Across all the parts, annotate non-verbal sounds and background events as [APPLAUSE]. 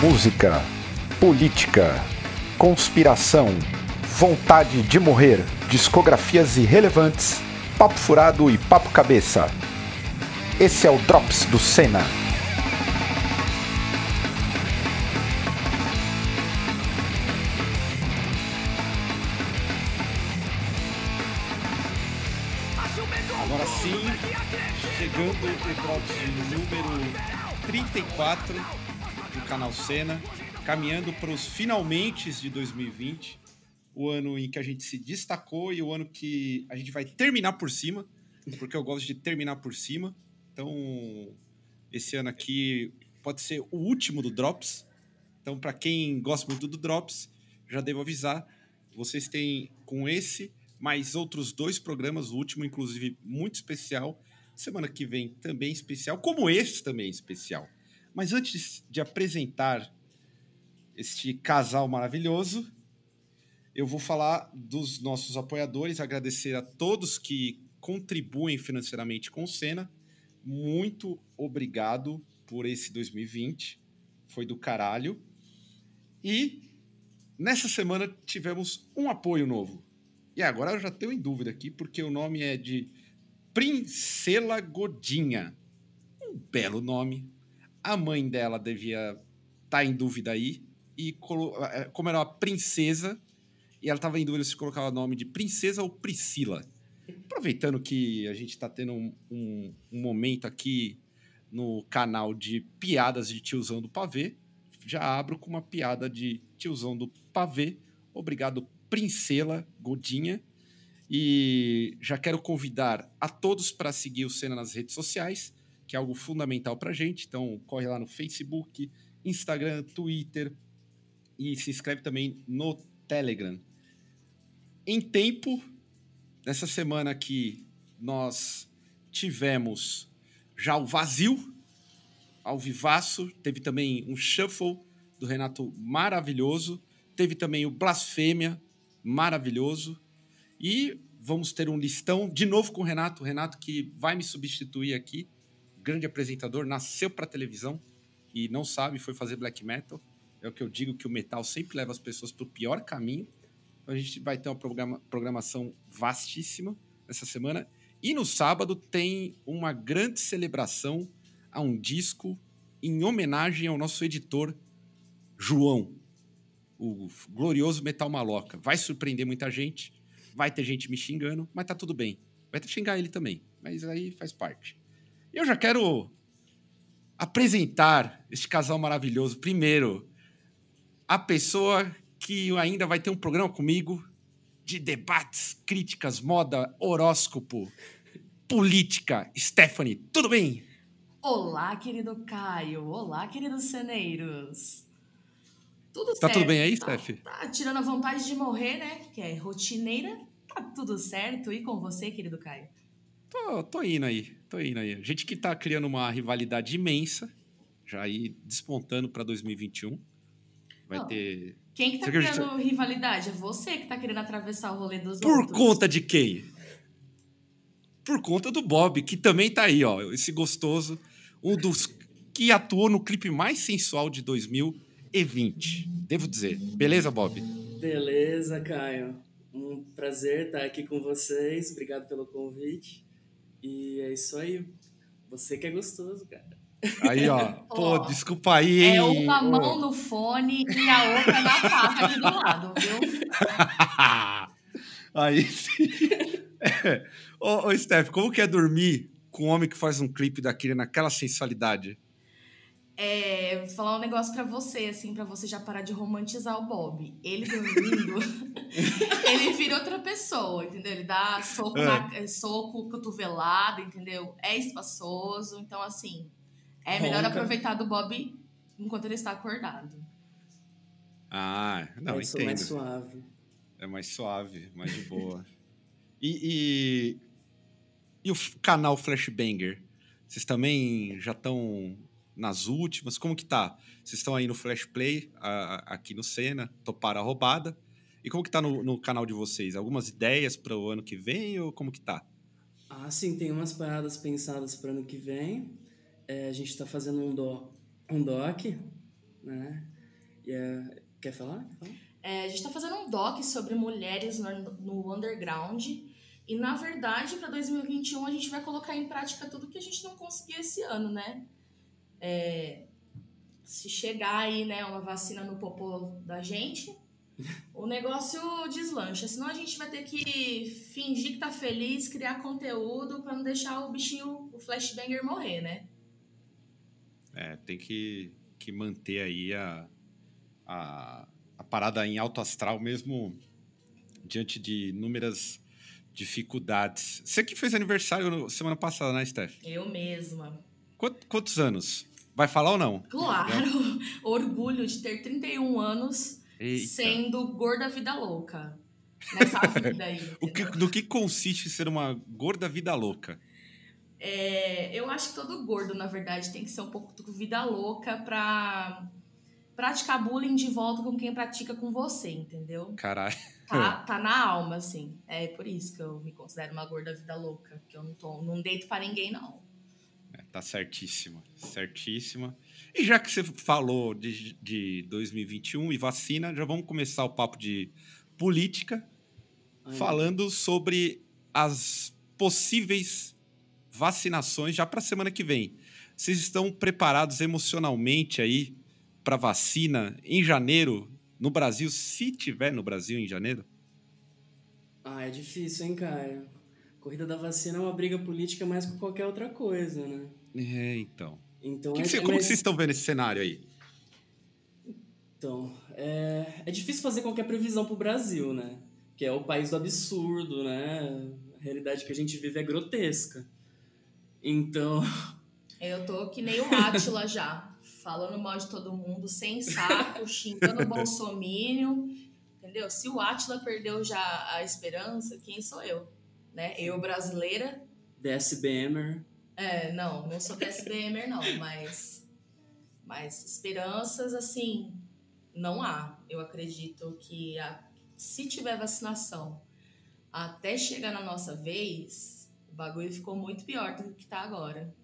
música, política, conspiração, vontade de morrer, discografias irrelevantes, papo furado e papo cabeça. Esse é o Drops do Senna. Agora sim, chegando o Drops número 34 do canal Cena, caminhando para os finalmente de 2020, o ano em que a gente se destacou e o ano que a gente vai terminar por cima, porque eu gosto de terminar por cima. Então, esse ano aqui pode ser o último do Drops. Então, para quem gosta muito do Drops, já devo avisar, vocês têm com esse mais outros dois programas, o último, inclusive, muito especial. Semana que vem também especial, como esse também especial. Mas antes de apresentar este casal maravilhoso, eu vou falar dos nossos apoiadores, agradecer a todos que contribuem financeiramente com o Senna. Muito obrigado por esse 2020. Foi do caralho. E nessa semana tivemos um apoio novo. E agora eu já tenho em dúvida aqui, porque o nome é de Princela Godinha. Um belo nome. A mãe dela devia estar tá em dúvida aí. E como era uma princesa, e ela estava em dúvida se colocava o nome de Princesa ou Priscila. Aproveitando que a gente está tendo um, um, um, momento aqui no canal de piadas de tiozão do pavê, já abro com uma piada de tiozão do pavê. Obrigado, Princela Godinha. E já quero convidar a todos para seguir o Cena nas redes sociais, que é algo fundamental para a gente. Então, corre lá no Facebook, Instagram, Twitter e se inscreve também no Telegram. Em tempo, nessa semana aqui, nós tivemos já o vazio, ao vivaço, teve também um shuffle do Renato maravilhoso, teve também o blasfêmia maravilhoso. E vamos ter um listão de novo com o Renato. O Renato que vai me substituir aqui, grande apresentador, nasceu para televisão e não sabe, foi fazer black metal. É o que eu digo que o metal sempre leva as pessoas para o pior caminho. Então a gente vai ter uma programa, programação vastíssima essa semana. E no sábado tem uma grande celebração a um disco em homenagem ao nosso editor João, o glorioso Metal Maloca. Vai surpreender muita gente, vai ter gente me xingando, mas tá tudo bem. Vai que xingar ele também, mas aí faz parte. Eu já quero apresentar este casal maravilhoso. Primeiro, a pessoa que ainda vai ter um programa comigo de debates, críticas, moda, horóscopo, política. Stephanie, tudo bem? Olá, querido Caio. Olá, queridos ceneiros. Tudo tá certo. tudo bem aí, tá, Steph? Tá tirando a vontade de morrer, né? Que é rotineira. Tá tudo certo. E com você, querido Caio? Tô, tô indo aí, tô indo aí. A gente que tá criando uma rivalidade imensa, já aí despontando para 2021. Vai Não, ter. Quem que tá criando gente... rivalidade? É você que tá querendo atravessar o rolê dos Por outros. Por conta de quem? Por conta do Bob, que também tá aí, ó. Esse gostoso. Um dos que atuou no clipe mais sensual de 2000 e 20, devo dizer. Beleza, Bob? Beleza, Caio. Um prazer estar aqui com vocês. Obrigado pelo convite. E é isso aí. Você que é gostoso, cara. Aí, ó. [LAUGHS] Pô, oh, desculpa aí, hein? É uma mão oh. no fone e a outra na faca aqui do lado, viu? [LAUGHS] aí sim. É. [LAUGHS] Ô, ô, Steph, como que é dormir com um homem que faz um clipe daquele naquela sensualidade? É, falar um negócio para você, assim, para você já parar de romantizar o Bob. Ele dormindo, [LAUGHS] ele vira outra pessoa, entendeu? Ele dá soco, é. na, é, soco cotovelado, entendeu? É espaçoso, então, assim, é melhor aproveitar do Bob enquanto ele está acordado. Ah, não, é entendo. mais suave. É mais suave, mais de boa. [LAUGHS] e, e, e o canal Flashbanger? Vocês também já estão nas últimas? Como que tá? Vocês estão aí no Flash Play, a, aqui no Senna, toparam a roubada. E como que tá no, no canal de vocês? Algumas ideias para o ano que vem ou como que tá? Ah, sim, tem umas paradas pensadas para ano que vem. É, a gente está fazendo um, do, um doc, né? Quer falar? Quer falar? É, a gente está fazendo um doc sobre mulheres no, no underground. E, na verdade, para 2021, a gente vai colocar em prática tudo que a gente não conseguiu esse ano, né? É, se chegar aí, né, uma vacina no popô da gente, [LAUGHS] o negócio deslancha. Senão a gente vai ter que fingir que tá feliz, criar conteúdo para não deixar o bichinho, o flashbanger morrer, né? É, tem que, que manter aí a, a, a parada em alto astral mesmo diante de inúmeras dificuldades. Você que fez aniversário semana passada, né, Steph? Eu mesma. Quantos, quantos anos? Vai falar ou não? Claro! [LAUGHS] Orgulho de ter 31 anos Eita. sendo gorda vida louca. Nessa [LAUGHS] vida aí. Que, do que consiste ser uma gorda vida louca? É, eu acho que todo gordo, na verdade, tem que ser um pouco vida louca pra praticar bullying de volta com quem pratica com você, entendeu? Caralho. Tá, tá na alma, assim. É por isso que eu me considero uma gorda vida louca. Porque eu não, tô, não deito pra ninguém, não. Tá certíssima, certíssima. E já que você falou de, de 2021 e vacina, já vamos começar o papo de política, Ai, falando sobre as possíveis vacinações já para a semana que vem. Vocês estão preparados emocionalmente aí para vacina em janeiro no Brasil, se tiver no Brasil em janeiro? Ah, é difícil, hein, Caio? Corrida da vacina é uma briga política mais que qualquer outra coisa, né? É, então. Então, Que que é, cê- é como vocês estão vendo esse cenário aí? Então, é, é difícil fazer qualquer previsão pro Brasil, né? Que é o país do absurdo, né? A realidade que a gente vive é grotesca. Então, [LAUGHS] Eu tô que nem o Átila já. Falando mal de todo mundo, sem saco, xingando o [LAUGHS] Bolsominion. Entendeu? Se o Átila perdeu já a esperança, quem sou eu? Né? Eu, brasileira, DSBMer. É, não, não sou PSDMer, não, mas, mas esperanças, assim, não há. Eu acredito que a- se tiver vacinação até chegar na nossa vez, o bagulho ficou muito pior do que tá agora.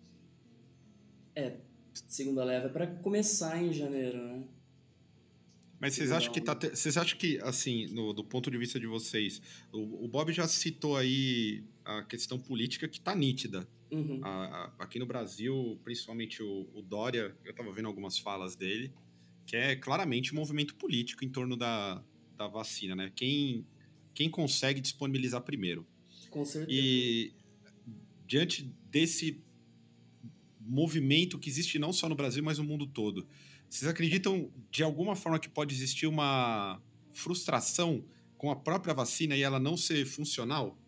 Segunda leva é pra começar em janeiro, né? Mas vocês acham que tá. te- Vocês acham que, assim, no- do ponto de vista de vocês, o, o Bob já citou aí a questão política que tá nítida. Uhum. A- a- aqui no Brasil, principalmente o, o Dória, eu tava vendo algumas falas dele, que é claramente um movimento político em torno da, da vacina, né? Quem, quem consegue disponibilizar primeiro. Com certeza. E diante desse movimento que existe não só no Brasil, mas no mundo todo, vocês acreditam de alguma forma que pode existir uma frustração com a própria vacina e ela não ser funcional?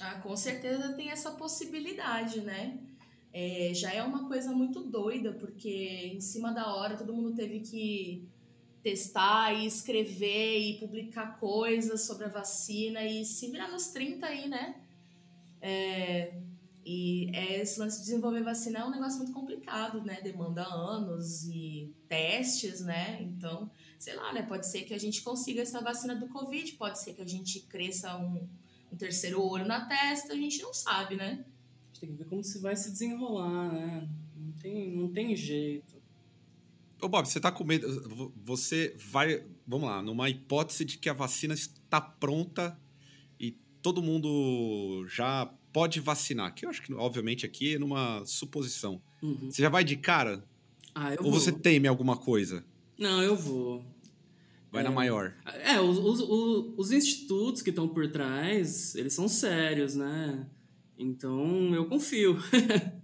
Ah, com certeza tem essa possibilidade, né? É, já é uma coisa muito doida, porque em cima da hora todo mundo teve que testar e escrever e publicar coisas sobre a vacina e se virar nos 30 aí, né? É, e é, esse lance de desenvolver vacina é um negócio muito complicado, né? Demanda anos e testes, né? Então, sei lá, né? Pode ser que a gente consiga essa vacina do Covid, pode ser que a gente cresça um, um terceiro olho na testa, a gente não sabe, né? A gente tem que ver como se vai se desenrolar, né? Não tem, não tem jeito. Ô Bob, você tá com medo. vo- Você vai. Vamos lá, numa hipótese de que a vacina está pronta e todo mundo já pode vacinar. Que eu acho que, obviamente, aqui é numa suposição. Uhum. Você já vai de cara? Ah, eu Ou vou. você teme alguma coisa? Não, eu vou. Vai na É. maior. É, os, os, os, os institutos que estão por trás, eles são sérios, né? Então, eu confio. [LAUGHS]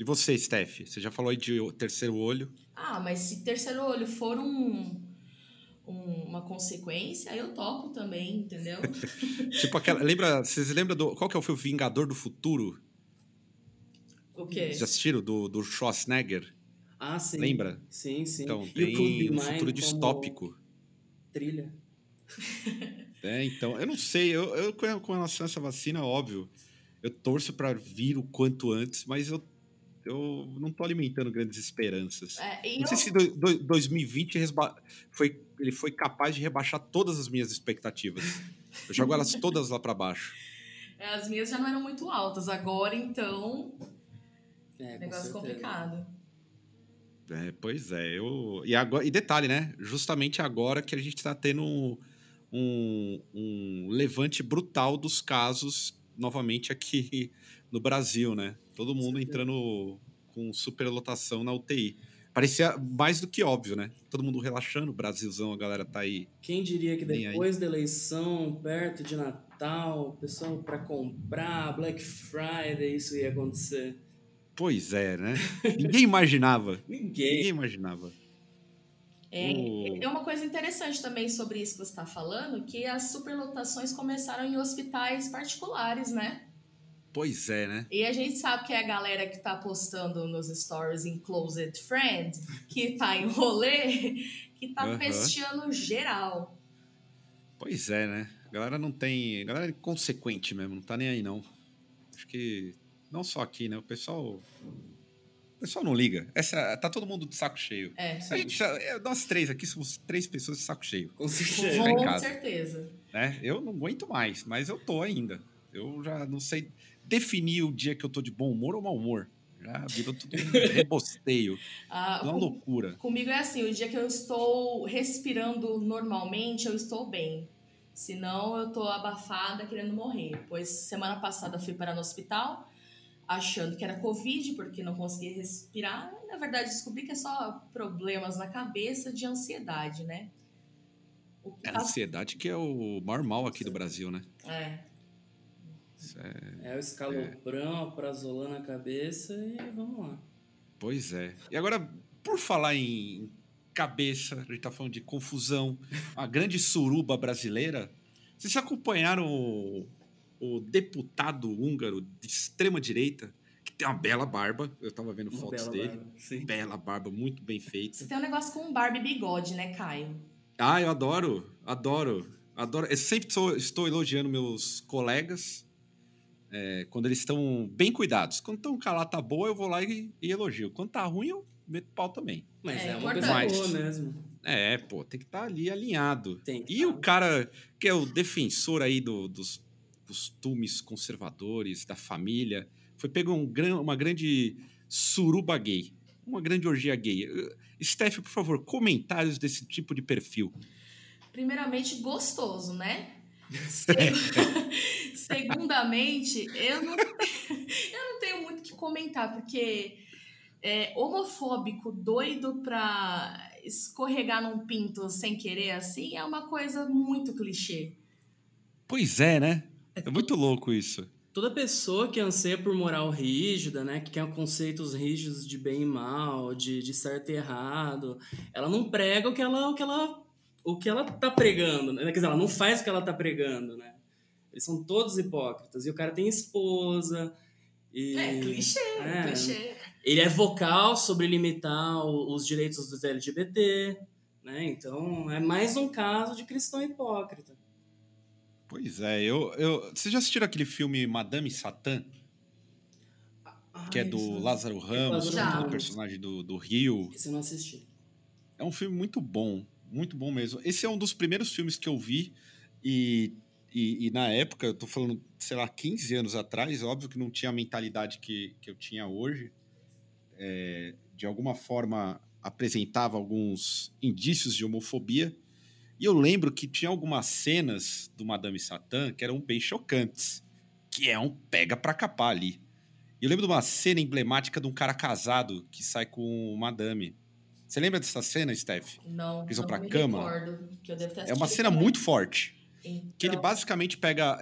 E você, Steph? Você já falou aí de terceiro olho. Ah, mas se terceiro olho for um- uma consequência, eu topo também, entendeu? [LAUGHS] Tipo aquela. lembra. Vocês lembram do. Qual que é o filme Vingador do Futuro? O quê? Já assistiram? Do, do Schwarzenegger? Ah, sim. Lembra? Sim, sim. Então, tem um futuro distópico. Trilha. É, então, eu não sei. Eu, eu com com relação a essa vacina, óbvio, eu torço para vir o quanto antes, mas eu, eu não tô alimentando grandes esperanças. É, Não sei eu- se do, do- 2020 resba- foi, ele foi capaz de rebaixar todas as minhas expectativas. Eu jogo elas [LAUGHS] todas lá para baixo. é, as minhas já não eram muito altas, agora então, É, negócio complicado. É, pois é. Eu... E, agora... e detalhe, né? Justamente agora que a gente está tendo um, um levante brutal dos casos novamente aqui no Brasil, né? Todo mundo entrando com superlotação na UTI. Parecia mais do que óbvio, né? Todo mundo relaxando, Brasilzão, a galera tá aí. Quem diria que depois da eleição, perto de Natal, pessoal para comprar, Black Friday, isso ia acontecer. Pois é, né? [LAUGHS] Ninguém imaginava. Ninguém. Ninguém imaginava. É, é uma coisa interessante também sobre isso que você está falando, que as superlotações começaram em hospitais particulares, né? Pois é, né? E a gente sabe que é a galera que tá postando nos stories em Closet Friend, que tá em rolê, que tá uhum. pesteando geral. Pois é, né? A galera não tem. A galera é consequente mesmo, não tá nem aí não. Acho que. Não só aqui, né? O pessoal. O pessoal não liga. Essa, tá todo mundo de saco cheio. É. A gente já, é, nós três aqui somos três pessoas de saco cheio. Com certeza. Com certeza. Né? Eu não aguento mais, mas eu tô ainda. Eu já não sei definir o dia que eu tô de bom humor ou mau humor. Já virou tudo um [LAUGHS] rebosteio. ah, uma com, loucura. Comigo é assim, o dia que eu estou respirando normalmente, eu estou bem. Senão eu tô abafada querendo morrer. Pois semana passada fui para no hospital achando que era Covid, porque não conseguia respirar. Na verdade, descobri que é só problemas na cabeça de ansiedade, né? É a ansiedade que é o maior mal aqui do Brasil, né? É. É, é o escaloprão, é. a prazolã na cabeça e vamos lá. Pois é. E agora, por falar em cabeça, a gente tá falando de confusão, a grande suruba brasileira, vocês acompanharam o, o deputado húngaro de extrema direita, que tem uma bela barba, eu tava vendo uma fotos dele. Barba, bela barba, muito bem feita. Você tem um negócio com barba e bigode, né, Caio? Ah, eu adoro, adoro, adoro. Eu sempre estou, estou elogiando meus colegas é, quando eles estão bem cuidados. Quando estão com a lata boa, eu vou lá e, e, elogio. Quando tá ruim, eu meto pau também. Mas é, é uma coisa boa mesmo. É, pô, tem que estar tá ali alinhado. e tá. o cara que é o defensor aí do, dos costumes conservadores, da família, foi pego um, uma grande suruba gay. Uma grande orgia gay. Steph, por favor, comentários desse tipo de perfil. Primeiramente, gostoso, né? [LAUGHS] [LAUGHS] [LAUGHS] Segundamente, eu não, [LAUGHS] eu não tenho muito o que comentar, porque é, homofóbico, doido pra escorregar num pinto sem querer, assim, é uma coisa muito clichê. Pois é, né? É, muito louco isso. Toda pessoa que anseia por moral rígida, né, que quer conceitos rígidos de bem e mal, de, de certo e errado, ela não prega o que ela, o que ela o que ela tá pregando, né? Quer dizer, ela não faz o que ela tá pregando, né? Eles são todos hipócritas. E o cara tem esposa. E, é, clichê, é, clichê. Ele é vocal sobre limitar os direitos dos LGBT, né? Então, é mais um caso de cristão hipócrita. Pois é, eu, eu... Vocês já assistiram aquele filme Madame Satã? Ah, que é do Lázaro Ramos, o personagem do, do Rio. Esse eu não assisti. É um filme muito bom muito bom mesmo. Esse é um dos primeiros filmes que eu vi e, e, e, na época, eu tô falando, sei lá, 15 anos atrás, óbvio que não tinha a mentalidade que, que eu tinha hoje. É, de alguma forma apresentava alguns indícios de homofobia. E eu lembro que tinha algumas cenas do Madame Satã que eram bem chocantes, que é um pega pra capar ali. E eu lembro de uma cena emblemática de um cara casado que sai com Madame. Você lembra dessa cena, Steph? Não. Eles vão pra cama? Recordo, eu é uma cena muito forte. Então... Que ele basicamente pega.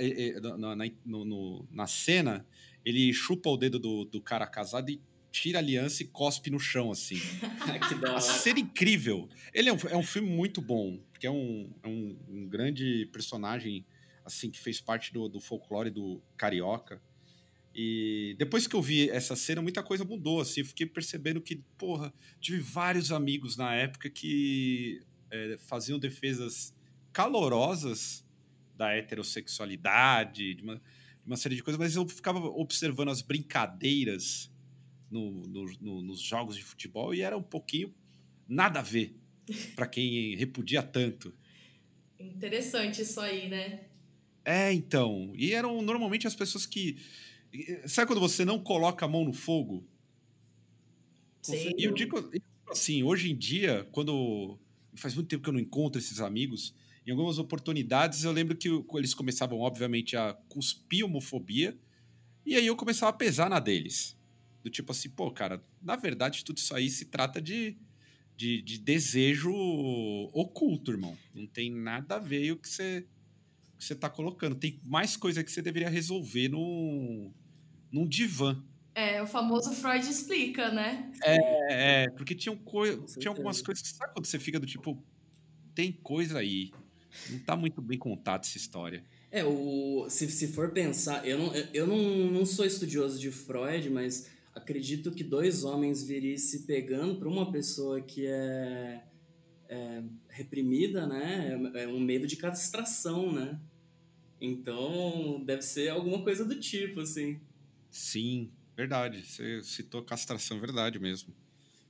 Na, na, no, na cena, ele chupa o dedo do, do cara casado e tira a aliança e cospe no chão, assim. [LAUGHS] que da hora. A cena incrível. Ele é um, é um filme muito bom, porque é um, é um, um grande personagem, assim, que fez parte do, do folclore do carioca. E depois que eu vi essa cena, muita coisa mudou, assim. Eu fiquei percebendo que, porra, tive vários amigos na época que é, faziam defesas calorosas da heterossexualidade, de uma, de uma, série de coisas, mas eu ficava observando as brincadeiras no, no, no, nos jogos de futebol e era um pouquinho nada a ver para quem repudia tanto. Interessante isso aí, né? É, então. E eram normalmente as pessoas que Sabe quando você não coloca a mão no fogo? Sim. E eu digo, assim, hoje em dia, quando. Faz muito tempo que eu não encontro esses amigos. Em algumas oportunidades, eu lembro que eles começavam, obviamente, a cuspir homofobia. E aí eu começava a pesar na deles. Do tipo assim, pô, cara, na verdade, tudo isso aí se trata de, de, de desejo oculto, irmão. Não tem nada a ver o que você, que você tá colocando. Tem mais coisa que você deveria resolver num, num divã. É, o famoso Freud explica, né? É, é porque tinham, coi tinha algumas coisas que sabe quando você fica do tipo, tem coisa aí. Não tá muito bem contada essa história. É, o, se, se for pensar, eu, não, eu não, não sou estudioso de Freud, mas acredito que dois homens virem se pegando para uma pessoa que é, é, reprimida, né? É, é um medo de castração, né? Então, deve ser alguma coisa do tipo, assim. Sim, verdade. Você citou castração, verdade mesmo.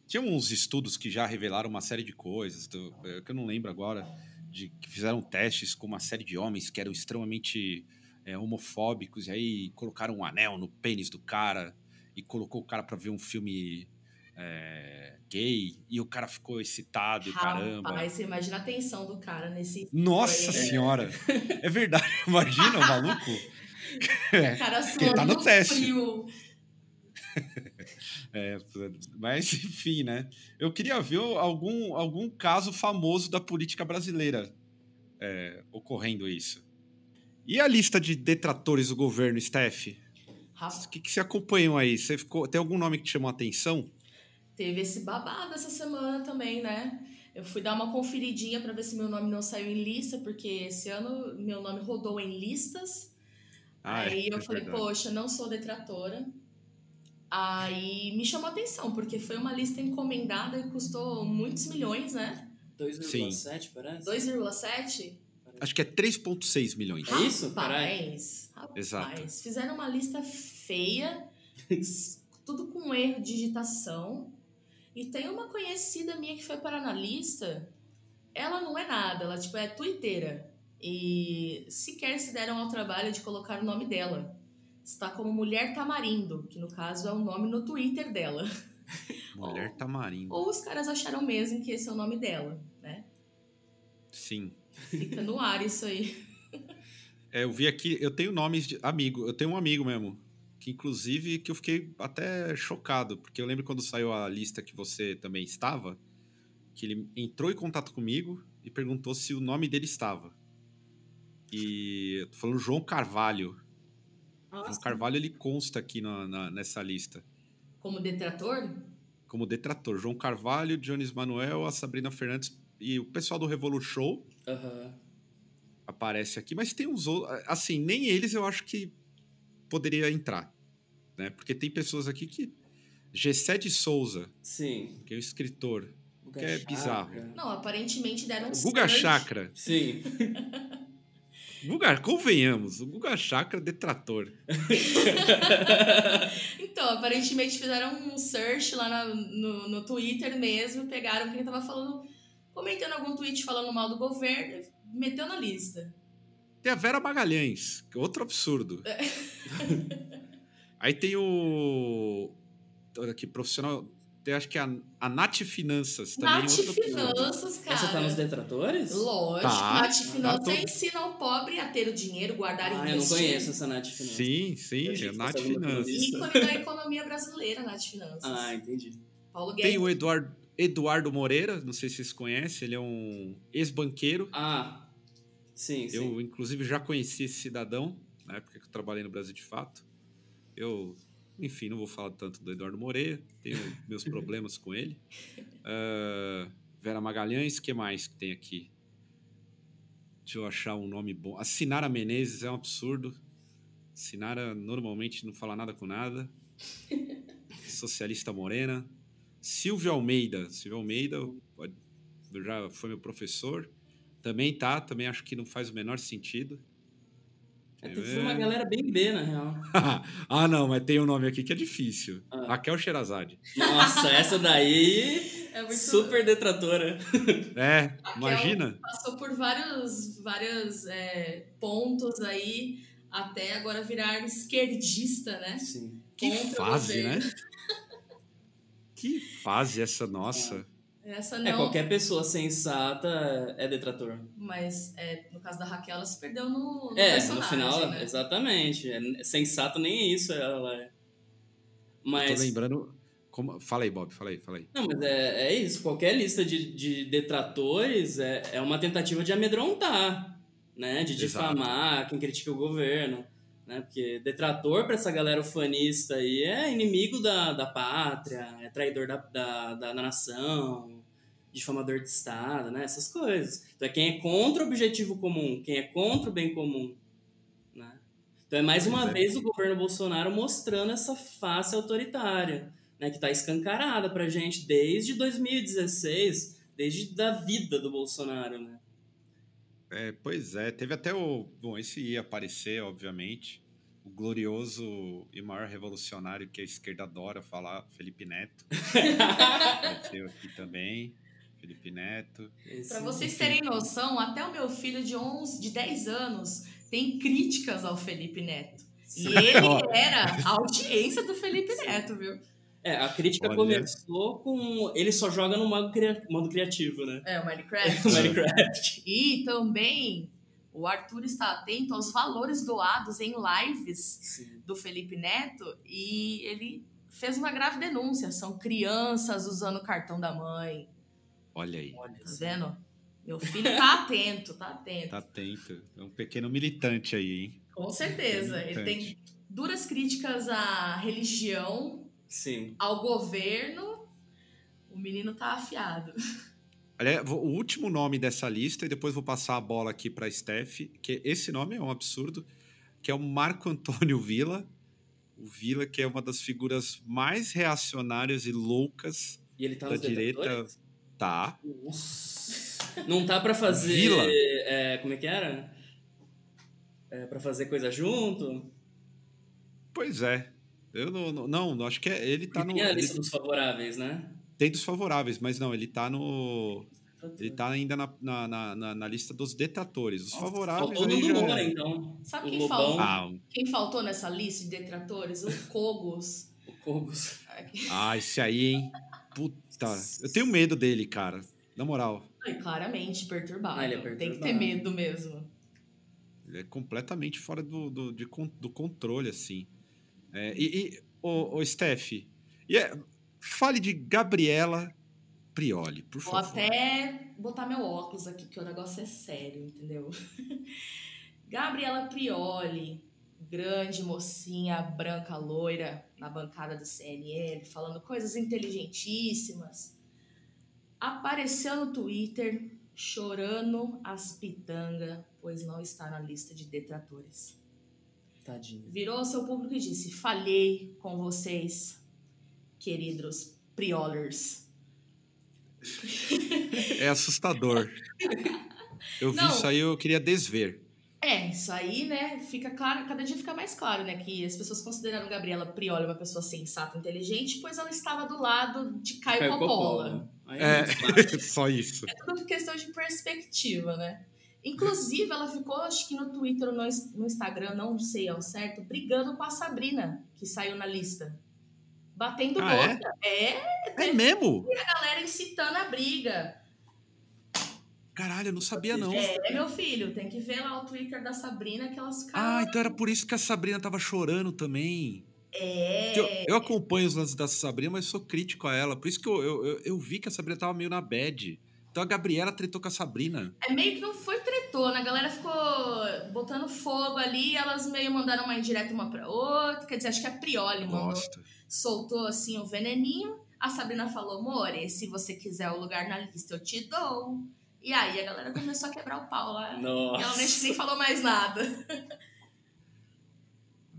Tinha uns estudos que já revelaram uma série de coisas, do, é, que eu não lembro agora, de que fizeram testes com uma série de homens que eram extremamente é, homofóbicos, e aí colocaram um anel no pênis do cara e colocou o cara para ver um filme é, gay e o cara ficou excitado e caramba. Rapaz, você imagina a tensão do cara nesse. Nossa senhora! [LAUGHS] É verdade, [LAUGHS] imagina o maluco. O cara [LAUGHS] que tá no teste. Frio. É, mas [LAUGHS] enfim, né? Eu queria ver algum, algum caso famoso da política brasileira é, ocorrendo isso. E a lista de detratores do governo, Steph? O que, que você acompanhou aí? Você ficou, tem algum nome que te chamou a atenção? Teve esse babado essa semana também, né? Eu fui dar uma conferidinha para ver se meu nome não saiu em lista, porque esse ano meu nome rodou em listas. Ah, é, aí é, eu é falei, verdade. poxa, não sou detratora. Aí me chamou a atenção, porque foi uma lista encomendada e custou muitos milhões, né? 2,7, parece? 2,7? Acho que é 3,6 milhões. É isso? Parabéns. Exato. Fizeram uma lista feia, [LAUGHS] tudo com erro de digitação. E tem uma conhecida minha que foi para na lista. Ela não é nada, ela tipo é twitteira. E sequer se deram ao trabalho de colocar o nome dela. Está como Mulher Tamarindo, que no caso é o nome no Twitter dela. [LAUGHS] Mulher Tamarindo. Ou os caras acharam mesmo que esse é o nome dela, né? Sim. Fica no ar isso aí. É, eu vi aqui, eu tenho nomes de amigo, eu tenho um amigo mesmo, que inclusive que eu fiquei até chocado, porque eu lembro quando saiu a lista que você também estava, que ele entrou em contato comigo e perguntou se o nome dele estava. E eu tô falando João Carvalho. Nossa. João Carvalho ele consta aqui na, na, nessa lista. Como detrator? Como detrator. João Carvalho, Jones Manuel, a Sabrina Fernandes e o pessoal do Revolut Show. Uhum. Aparece aqui, mas tem uns outros. Assim, nem eles eu acho que poderia entrar. Né? Porque tem pessoas aqui que. Gessé de Souza. Sim. Que é o escritor. Guga que é Chakra. bizarro. Não, aparentemente deram um Guga Chakra. Sim. [LAUGHS] Guga, convenhamos, o Guga Chakra detrator. [LAUGHS] então, aparentemente fizeram um search lá no, no Twitter mesmo, pegaram quem tava falando comentando algum tweet falando mal do governo, meteu na lista. Tem a Vera Magalhães, que é outro absurdo. É. [LAUGHS] Aí tem o. Aqui, profissional. Tem, acho que a, a Nath Finanças também. Nath outro Finanças, cara. Essa tá nos detratores? Lógico. Tá, Nath Finanças tá ensina o pobre a ter o dinheiro, guardar e ah, investir. eu não conheço essa Nath Finanças. Sim, sim, é Nath Finanças. Ícone da economia brasileira, Nath Finanças. Ah, entendi. Paulo Guedes. Tem o Eduardo Eduardo Moreira, não sei se vocês conhecem, ele é um ex-banqueiro. Ah, sim, sim. Eu, inclusive, já conheci esse cidadão, na época que eu trabalhei no Brasil de Fato. Eu, enfim, não vou falar tanto do Eduardo Moreira, tenho [LAUGHS] meus problemas com ele. Uh, Vera Magalhães, que mais que tem aqui? Deixa eu achar um nome bom. A Sinara Menezes é um absurdo. Sinara normalmente não fala nada com nada. [LAUGHS] Socialista morena. Silvio Almeida. Silvio Almeida já foi meu professor. Também tá, também acho que não faz o menor sentido. É, foi uma galera bem B, na real. [LAUGHS] ah, não, mas tem um nome aqui que é difícil. Ah. Raquel Sherazade. Nossa, essa daí é muito... super detratora. [LAUGHS] É, Raquel imagina. Passou por vários, vários é, pontos aí até agora virar esquerdista, né? Sim. Que Contra fase, né? [LAUGHS] Que fase essa nossa. Essa não. É, qualquer pessoa sensata é detrator. Mas é, no caso da Raquel, ela se perdeu no, no É, no personagem, final, né? exatamente. É, sensato nem isso ela é. Tô Mas. lembrando. Como... Fala aí, Bob, fala aí, fala aí. Não, mas é, é isso. Qualquer lista de, de detratores é, é uma tentativa de amedrontar, né? De Exato. difamar quem critica o governo. Né? Porque detrator para essa galera ufanista aí é inimigo da, da pátria, é traidor da, da, da nação, difamador de Estado, né? Essas coisas. Então é quem é contra o objetivo comum, quem é contra o bem comum. Né? Então é mais uma é. vez o governo Bolsonaro mostrando essa face autoritária né, que está escancarada pra gente desde 2016, desde da vida do Bolsonaro, né? É, pois é, teve até o. Bom, esse ia aparecer, obviamente. O glorioso e maior revolucionário que a esquerda adora falar, Felipe Neto. [LAUGHS] Apareceu aqui também. Felipe Neto. Pra vocês enfim. terem noção, até o meu filho de 11, de 10 anos tem críticas ao Felipe Neto. E ele era a audiência do Felipe Neto, viu? É, a crítica Olha. começou com. Ele só joga no modo, cria- modo criativo, né? É, o Minecraft. [LAUGHS] Minecraft. e também o Arthur está atento aos valores doados em lives Sim. do Felipe Neto e ele fez uma grave denúncia. São crianças usando o cartão da mãe. Olha aí. Olha Tá vendo? Meu filho [LAUGHS] tá atento, tá atento. Tá atento. É um pequeno militante aí, hein? Com certeza. Ele tem duras críticas à religião, Sim. ao governo. O menino tá afiado. [LAUGHS] Aliás, o último nome dessa lista, e depois vou passar a bola aqui para Steph, que esse nome é um absurdo, que é o Marco Antônio Villa. O Villa, que é uma das figuras mais reacionárias e loucas E ele tá da direita. Tá. Nossa. Não tá pra fazer. Vila. é, como é que era? É, pra fazer coisa junto? Pois é. Eu não, não, não, acho que é, ele tá E no. tem a Ele lista dos favoráveis, né? tem dos favoráveis, mas não, ele tá no. Ele tá ainda na, na, na, na- na lista dos detratores. Os favoráveis. Faltou Moura, então. Sabe O quem faltou? Ah, um- Quem faltou nessa lista de detratores? O Cogos. o Cobos. ah, esse aí, hein? Puta. Eu tenho medo dele, cara. Na moral. Ai, claramente perturbado. Ah, ele é Tem que perturbado. ter medo mesmo. Ele é completamente fora do, do, de do controle, assim. É, e, e o, Steph, e é- fale de Gabriela Prioli, por Vou favor. até botar meu óculos aqui, que o negócio é sério, entendeu? [LAUGHS] Gabriela Prioli, grande mocinha branca loira na bancada do CNL, falando coisas inteligentíssimas, apareceu no Twitter chorando as pitangas, pois não está na lista de detratores. Tadinho. Virou ao seu público e disse: Falhei com vocês, queridos Priolers. [LAUGHS] É assustador. Eu vi Não. isso aí, eu queria desver. É, isso aí, né, fica claro, cada dia fica mais claro, né, que as pessoas consideraram Gabriela Prioli uma pessoa sensata, inteligente, pois ela estava do lado de Caio, Caio Coppola. Coppola. É, fácil. [LAUGHS] só isso. É tudo questão de perspectiva, né? Inclusive, ela ficou, acho que no Twitter ou no, Ins- no Instagram, não sei ao certo, brigando com a Sabrina, que saiu na lista. Batendo Ah, é? boca. É, É mesmo? a galera incitando a briga. Caralho, eu não sabia não. É, meu filho, tem que ver lá o Twitter da Sabrina que elas ficaram. Ah, então era por isso que a Sabrina tava chorando também. é. Eu, eu acompanho os lances da Sabrina, mas sou crítico a ela. Por isso que eu, eu, eu, eu vi que a Sabrina tava meio na bad. Então a Gabriela tretou com a Sabrina. É meio que não foi né? A galera ficou botando fogo ali, elas meio mandaram uma indireta uma pra outra. Quer dizer, acho que a Prioli mandou, Gosto. soltou assim o veneninho. A Sabrina falou, More, se você quiser o lugar na lista, eu te dou. E aí a galera começou a quebrar o pau lá. E ela nem, Nossa. falou mais nada.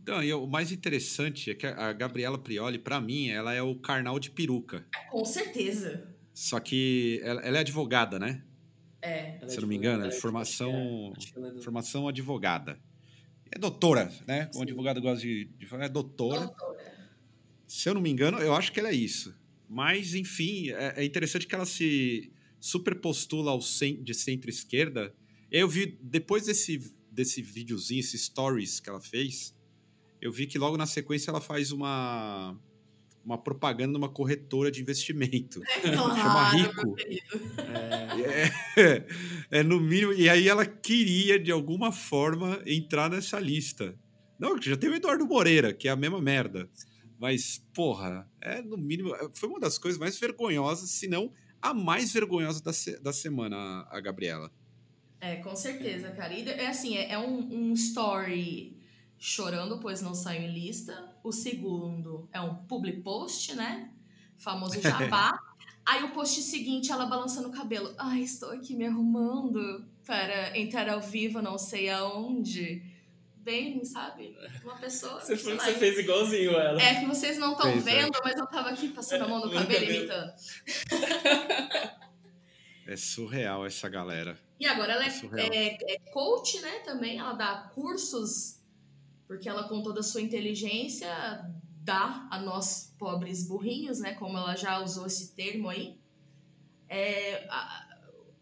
Não, e o mais interessante é que a Gabriela Prioli, pra mim, ela é o carnal de peruca. Com certeza. Só que ela, ela é advogada, né? É. Ela Se é eu não me advogada, engano, ela é formação, é formação advogada. É doutora, né? Como Sim. advogado gosta de, de falar, é doutora. Doutora. Se eu não me engano, eu acho que ela é isso. Mas, enfim, é, é interessante que ela se superpostula ao cen de centro-esquerda. Eu vi, depois desse, desse videozinho, esse stories que ela fez, eu vi que logo na sequência ela faz uma, uma propaganda numa corretora de investimento. Claro, [LAUGHS] Chama meu Rico. querido. É, é no mínimo. E aí ela queria, de alguma forma, entrar nessa lista. Não, já tem o Eduardo Moreira, que é a mesma merda. Mas, porra, é no mínimo. Foi uma das coisas mais vergonhosas, se não a mais vergonhosa da, se- da semana, a, a Gabriela. É, com certeza, cara. E é assim, é, é um, um story chorando, pois não saiu em lista. O segundo é um public post, né? Famoso jabá. [LAUGHS] Aí o post seguinte, ela balançando o cabelo. Ai, estou aqui me arrumando para entrar ao vivo, não sei aonde. Bem, sabe? Uma pessoa. Você, foi- você fez igualzinho ela. É que vocês não estão é. vendo, mas eu tava aqui passando a mão no cabelo cabelo. imitando. É surreal essa galera. E agora ela É é, é, é coach, né? Também ela dá cursos, porque ela, com toda a sua inteligência, dá a nós pobres burrinhos, né? Como ela já usou esse termo aí, é, a-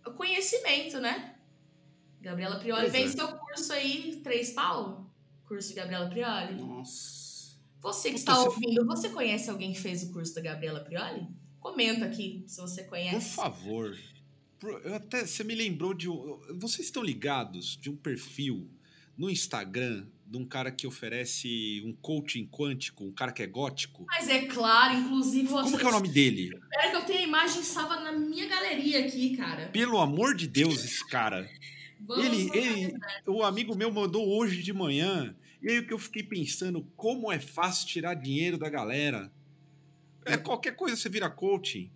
a- conhecimento, né? Gabriela Prioli Pois é. vem seu curso aí, três pau? Curso de Gabriela Prioli. Nossa. Você que está ouvindo, você conhece alguém que fez o curso da Gabriela Prioli? Comenta aqui se você Por conhece. favor. Por- eu até, você me lembrou de. Vocês estão ligados de um perfil no Instagram de um cara que oferece um coaching quântico, um cara que é gótico? Mas é claro, inclusive você. Como que é o nome dele? Espera que eu tenho a imagem salva na minha galeria aqui, cara. Pelo amor de Deus, esse cara. Vamos Ele, ele, o amigo meu mandou hoje de manhã. E aí que eu fiquei pensando, como é fácil tirar dinheiro da galera. É qualquer coisa você vira coaching.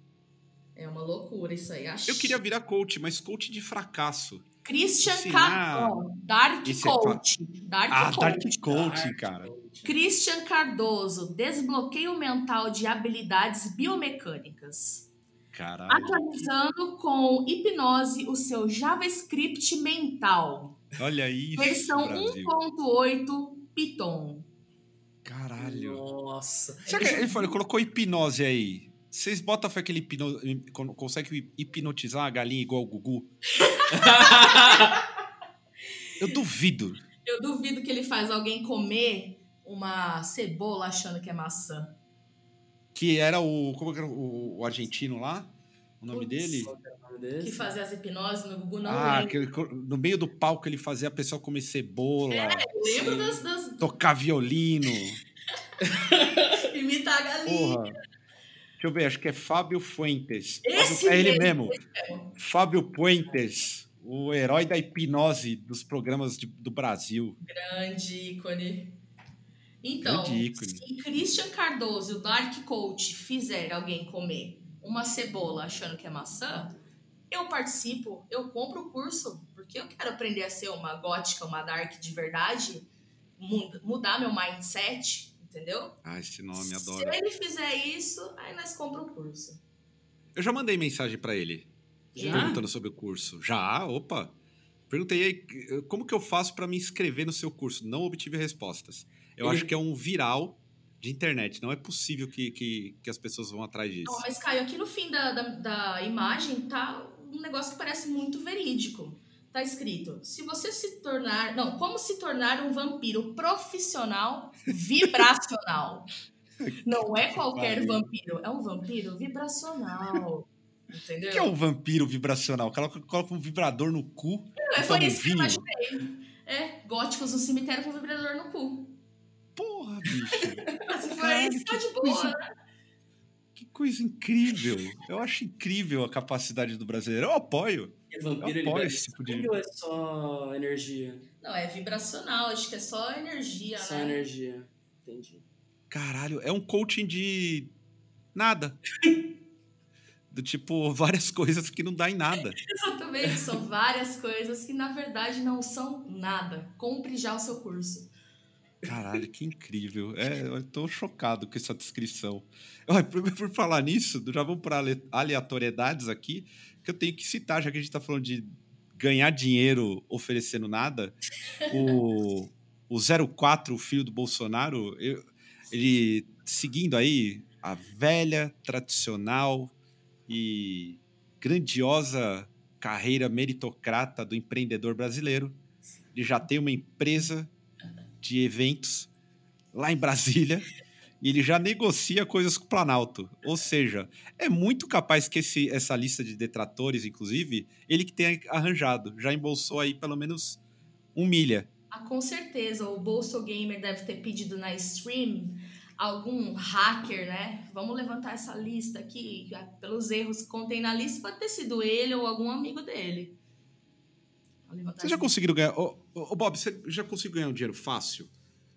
É uma loucura isso aí. Acho. Eu queria virar coach, mas coach de fracasso. Christian Cardoso. Dark é Coach. Dark Ah, Coach. Dark Coaching, cara. Christian Cardoso. Desbloqueio mental de habilidades biomecânicas. Caralho. Atualizando com hipnose o seu JavaScript mental. Olha isso, Versão Brasil. 1.8 Python. Caralho. Nossa. Será que ele falou, colocou hipnose aí? Vocês botam fé que ele hipno, consegue hipnotizar a galinha igual o Gugu? [LAUGHS] Eu duvido. Eu duvido que ele faz alguém comer uma cebola achando que é maçã. Que era o. Como que era o, o argentino lá? O nome Putz. dele? Que é fazia as hipnoses no Gugu, não ah, lembro. que, no meio do palco ele fazia a pessoa comer cebola, Eu lembro das, das tocar violino. [LAUGHS] imitar a galinha. Porra. Deixa eu ver, acho que é Fábio Fuentes. Esse é ele mesmo, mesmo. Fábio Fuentes, o herói da hipnose dos programas de- do Brasil. Grande ícone. Então, Grande ícone. se Christian Cardoso e o Dark Coach fizer alguém comer uma cebola achando que é maçã, eu participo, eu compro o curso, porque eu quero aprender a ser uma gótica, uma dark de verdade, mu- mudar meu mindset, entendeu? Ah, esse nome, Se adoro. ele fizer isso, aí nós compramos o curso. Eu já mandei mensagem pra ele, Já? perguntando sobre o curso. Já, opa. Perguntei aí, como que eu faço pra me inscrever no seu curso? Não obtive respostas. Eu Ele- acho que é um viral de internet. Não é possível que, que, que as pessoas vão atrás disso. Não, mas Caio, aqui no fim da, da, da imagem tá um negócio que parece muito verídico. Tá escrito: se você se tornar. Não, como se tornar um vampiro profissional vibracional. [LAUGHS] Não é qualquer vampiro, é um vampiro vibracional. O Entendeu? que é um vampiro vibracional? Coloca, coloca um vibrador no cu. É, e foi um isso que eu imaginei. É, góticos no cemitério com vibrador no cu. Porra, bicho. [LAUGHS] Caralho, isso, tá que de boa, coisa- né? Que coisa incrível. Eu acho incrível a capacidade do brasileiro. Eu apoio. E vampiro, ele esse tipo de- ou é só energia? Não, é vibracional, acho que é só energia, Só né? energia. Entendi. Caralho, é um coaching de nada. [LAUGHS] Do tipo, várias coisas que não dá em nada. [LAUGHS] Exatamente, são várias coisas que na verdade não são nada. Compre já o seu curso. Caralho, que incrível. É, [LAUGHS] eu tô chocado com essa descrição. Olha, por, por falar nisso, já vamos para aleatoriedades aqui, que eu tenho que citar, já que a gente tá falando de ganhar dinheiro oferecendo nada. O, o 04, o filho do Bolsonaro, eu- ele seguindo aí a velha, tradicional e grandiosa carreira meritocrata do empreendedor brasileiro. Ele já tem uma empresa de eventos lá em Brasília e ele já negocia coisas com o Planalto. Ou seja, é muito capaz que esse, essa lista de detratores, inclusive, ele que tenha arranjado. Já embolsou aí pelo menos um milha. Ah, com certeza, o Bolso Gamer deve ter pedido na stream algum hacker, né? Vamos levantar essa lista aqui, pelos erros que contém na lista, pode ter sido ele ou algum amigo dele. Você já conseguiu ganhar. Ô, ô, Bob, você já conseguiu ganhar um dinheiro fácil?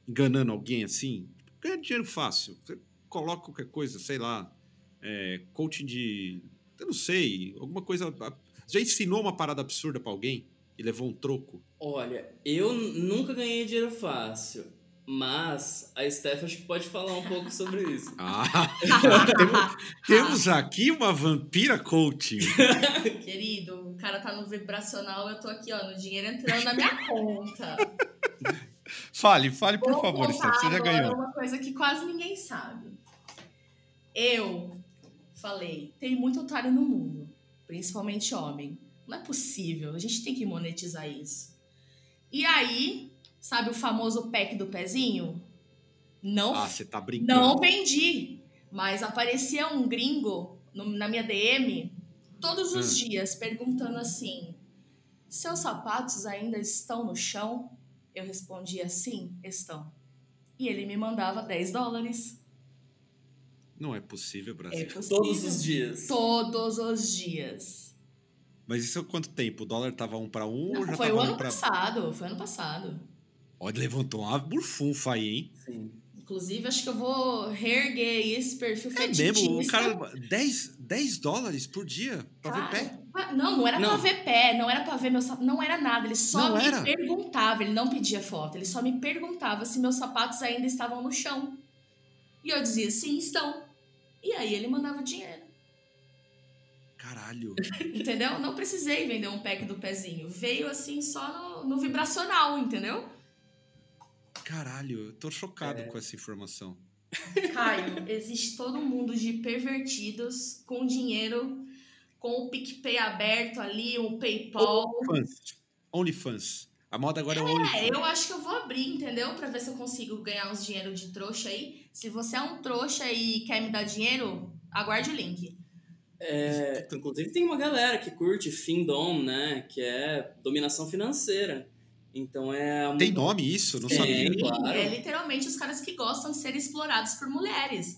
Enganando alguém assim? Ganha dinheiro fácil. Você coloca qualquer coisa, sei lá, é, coaching de. Eu não sei, alguma coisa. Já ensinou uma parada absurda para alguém e levou um troco? Olha, eu nunca ganhei dinheiro fácil. Mas a Steph acho que pode falar um pouco sobre isso. [LAUGHS] Ah, temos, temos, aqui uma vampira coaching. [LAUGHS] Querido, o cara tá no vibracional, eu tô aqui, ó, no dinheiro entrando na minha conta. Fale, fale, por Vou favor, Steph, você já ganhou. uma coisa que quase ninguém sabe. Eu falei, tem muito otário no mundo, principalmente homem. Não é possível, a gente tem que monetizar isso. E aí, Sabe o famoso pack do pezinho? Não. Ah, você tá brincando. Não vendi. Mas aparecia um gringo no, na minha DM todos os hum. dias perguntando assim: seus sapatos ainda estão no chão? Eu respondia sim, estão. E ele me mandava 10 dólares. Não é possível, Brasil. É possível. Todos os dias. Todos os dias. Mas isso há quanto tempo? O dólar tava um para um Não, ou já foi tava o ano um pra... passado, foi ano passado. Olha, levantou uma burfunfa aí, hein? Sim. Inclusive, acho que eu vou reerguer esse perfil é mesmo, o cara, 10, 10 dólares por dia pra cara, ver pé? Não, não era não. pra ver pé, não era pra ver meu sapato, não era nada. Ele só não me era. perguntava, ele não pedia foto, ele só me perguntava se meus sapatos ainda estavam no chão. E eu dizia, sim, estão. E aí ele mandava dinheiro. Caralho. [LAUGHS] entendeu? Não precisei vender um pack do pezinho. Veio assim só no, no vibracional, entendeu? Caralho, eu tô chocado é. com essa informação. Caio, existe todo um mundo de pervertidos com dinheiro, com o PicPay aberto ali, o PayPal. OnlyFans. OnlyFans. A moda agora é, é o OnlyFans. É, eu acho que eu vou abrir, entendeu? Pra ver se eu consigo ganhar uns dinheiro de trouxa aí. Se você é um trouxa e quer me dar dinheiro, aguarde o link. É, inclusive tem uma galera que curte Findom, né? Que é dominação financeira. Então é. Tem nome isso? Não sabia. Claro. É literalmente os caras que gostam de ser explorados por mulheres.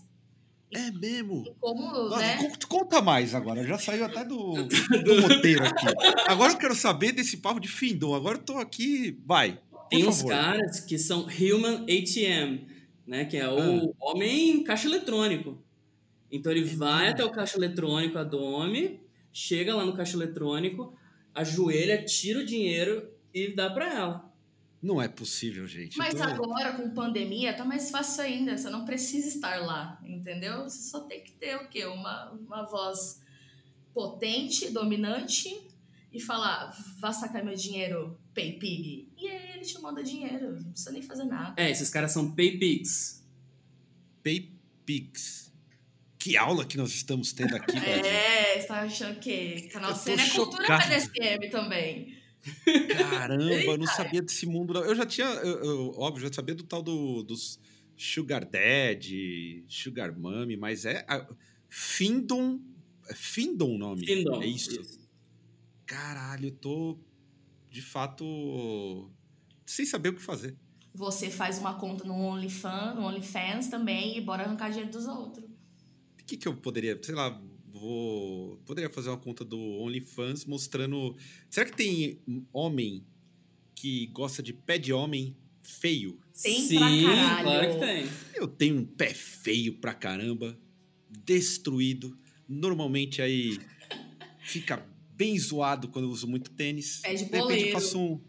É mesmo? Como, ah, né? Conta mais agora, já saiu até do, [LAUGHS] do roteiro aqui. Agora eu quero saber desse papo de Findom. Agora eu tô aqui. Vai. Tem uns caras que são Human ATM, né? Que é o ah. homem caixa eletrônico. Então ele é vai até o caixa eletrônico, a Dome, chega lá no caixa eletrônico, ajoelha, tira o dinheiro e dá para ela. Não é possível, gente. Mas tô... agora, com pandemia, tá mais fácil ainda. Você não precisa estar lá, entendeu? Você só tem que ter o quê? Uma, uma voz potente, dominante e falar, vá sacar meu dinheiro, PayPig. E aí ele te manda dinheiro, não precisa nem fazer nada. É, esses caras são PayPigs. PayPigs. Que aula que nós estamos tendo aqui, É, você tá achando que canal Cena é cultura PDSM também. Caramba, eu não sabia desse mundo. Eu já tinha, eu, eu, óbvio, já sabia do tal do, dos Sugar Daddy, Sugar Mommy, mas é a, Findom. É Findom o nome? Findom. É isso. isso. Caralho, eu tô de fato sem saber o que fazer. Você faz uma conta no OnlyFans, no OnlyFans também e bora arrancar dinheiro dos outros. O que, que eu poderia, sei lá, vou. Poderia fazer uma conta do OnlyFans mostrando. Será que tem homem que gosta de pé de homem feio? Tem Sim, claro que tem. Eu tenho um pé feio pra caramba, destruído. Normalmente aí fica bem zoado quando eu uso muito tênis. Pé de boleiro. De repente eu faço um.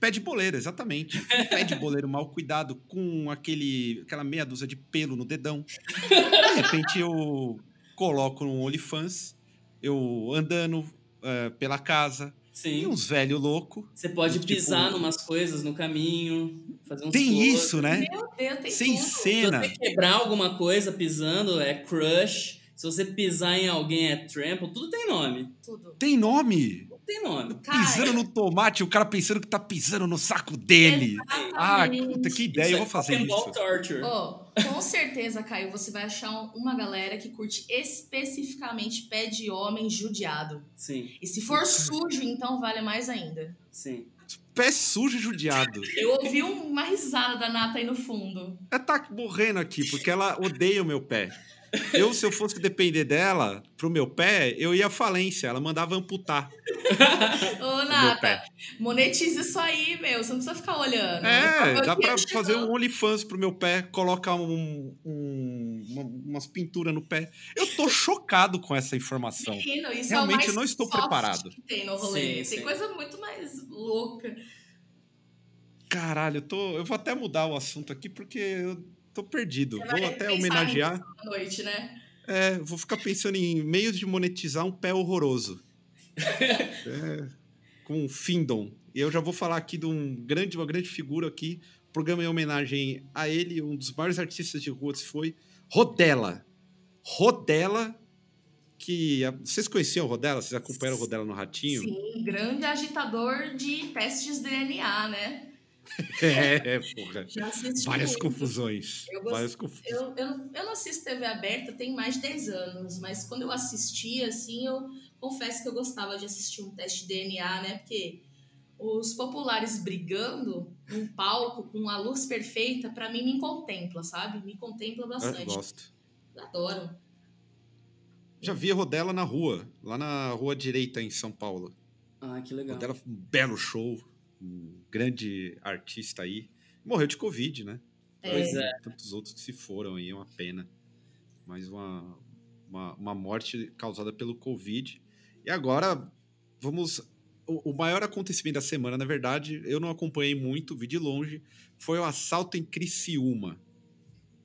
Pé de boleiro, exatamente. [LAUGHS] Pé de boleiro mal cuidado, com aquele, aquela meia dúzia de pelo no dedão. [LAUGHS] De repente eu coloco no OnlyFans, eu andando uh, pela casa. Sim. E uns velho louco. Você pode tipo, pisar numas coisas no caminho, fazer uns Tem isso, né? Meu Deus, tem Sem tudo. cena. Se você quebrar alguma coisa pisando, é crush. Se você pisar em alguém, é trample. Tudo tem nome. Tudo. Tem nome? Tem nome. Pisando no tomate, o cara pensando que tá pisando no saco dele. Ah, puta, que ideia, eu vou fazer isso. Torture. Oh, com certeza, Caio, você vai achar uma galera que curte especificamente pé de homem judiado. Sim. E se for sujo, então vale mais ainda. Sim. Pé sujo e judiado. Eu ouvi uma risada da Nata aí no fundo. Ela tá morrendo aqui, porque ela odeia o meu pé. Eu, se eu fosse depender dela pro meu pé, eu ia à falência. Ela mandava amputar. Ô, Nata, monetiza isso aí, meu. Você não precisa ficar olhando. É, dá pra fazer um OnlyFans pro meu pé, colocar um, um, uma, umas pinturas no pé. Eu tô chocado com essa informação. Menino, isso é Realmente, é eu não estou preparado. Que tem no rolê. Sim, tem sim. coisa muito mais louca. Caralho, eu, tô, eu vou até mudar o assunto aqui, porque eu tô perdido. Você vou até homenagear. Noite, né? É, vou ficar pensando em meios de monetizar um pé horroroso. [LAUGHS] é, com Findon. E eu já vou falar aqui de um grande, uma grande figura aqui. Programa em homenagem a ele, um dos maiores artistas de rua foi Rodela. Rodela, que. Vocês conheciam o Rodela? Vocês acompanharam o Rodela no Ratinho? Sim, grande agitador de testes de DNA, né? [LAUGHS] É, porra. Várias muito. confusões. Eu, gost... várias confusões. Eu, eu, eu, não assisto TV aberta tem mais de 10 anos, mas quando eu assistia, assim, eu confesso que eu gostava de assistir um teste de DNA, né? Porque os populares brigando num palco com a luz perfeita, para mim me contempla, sabe? Me contempla bastante. Eu gosto. Adoro. Já vi a Rodela na rua, lá na rua direita em São Paulo. Ah, que legal. Rodela, um belo show grande artista aí, morreu de Covid, né? É. Pois é. Tantos outros que se foram aí, é uma pena. Mais uma, uma, uma morte causada pelo Covid. E agora, vamos. O, o, maior acontecimento da semana, na verdade, eu não acompanhei muito, vi de longe, foi o assalto em Criciúma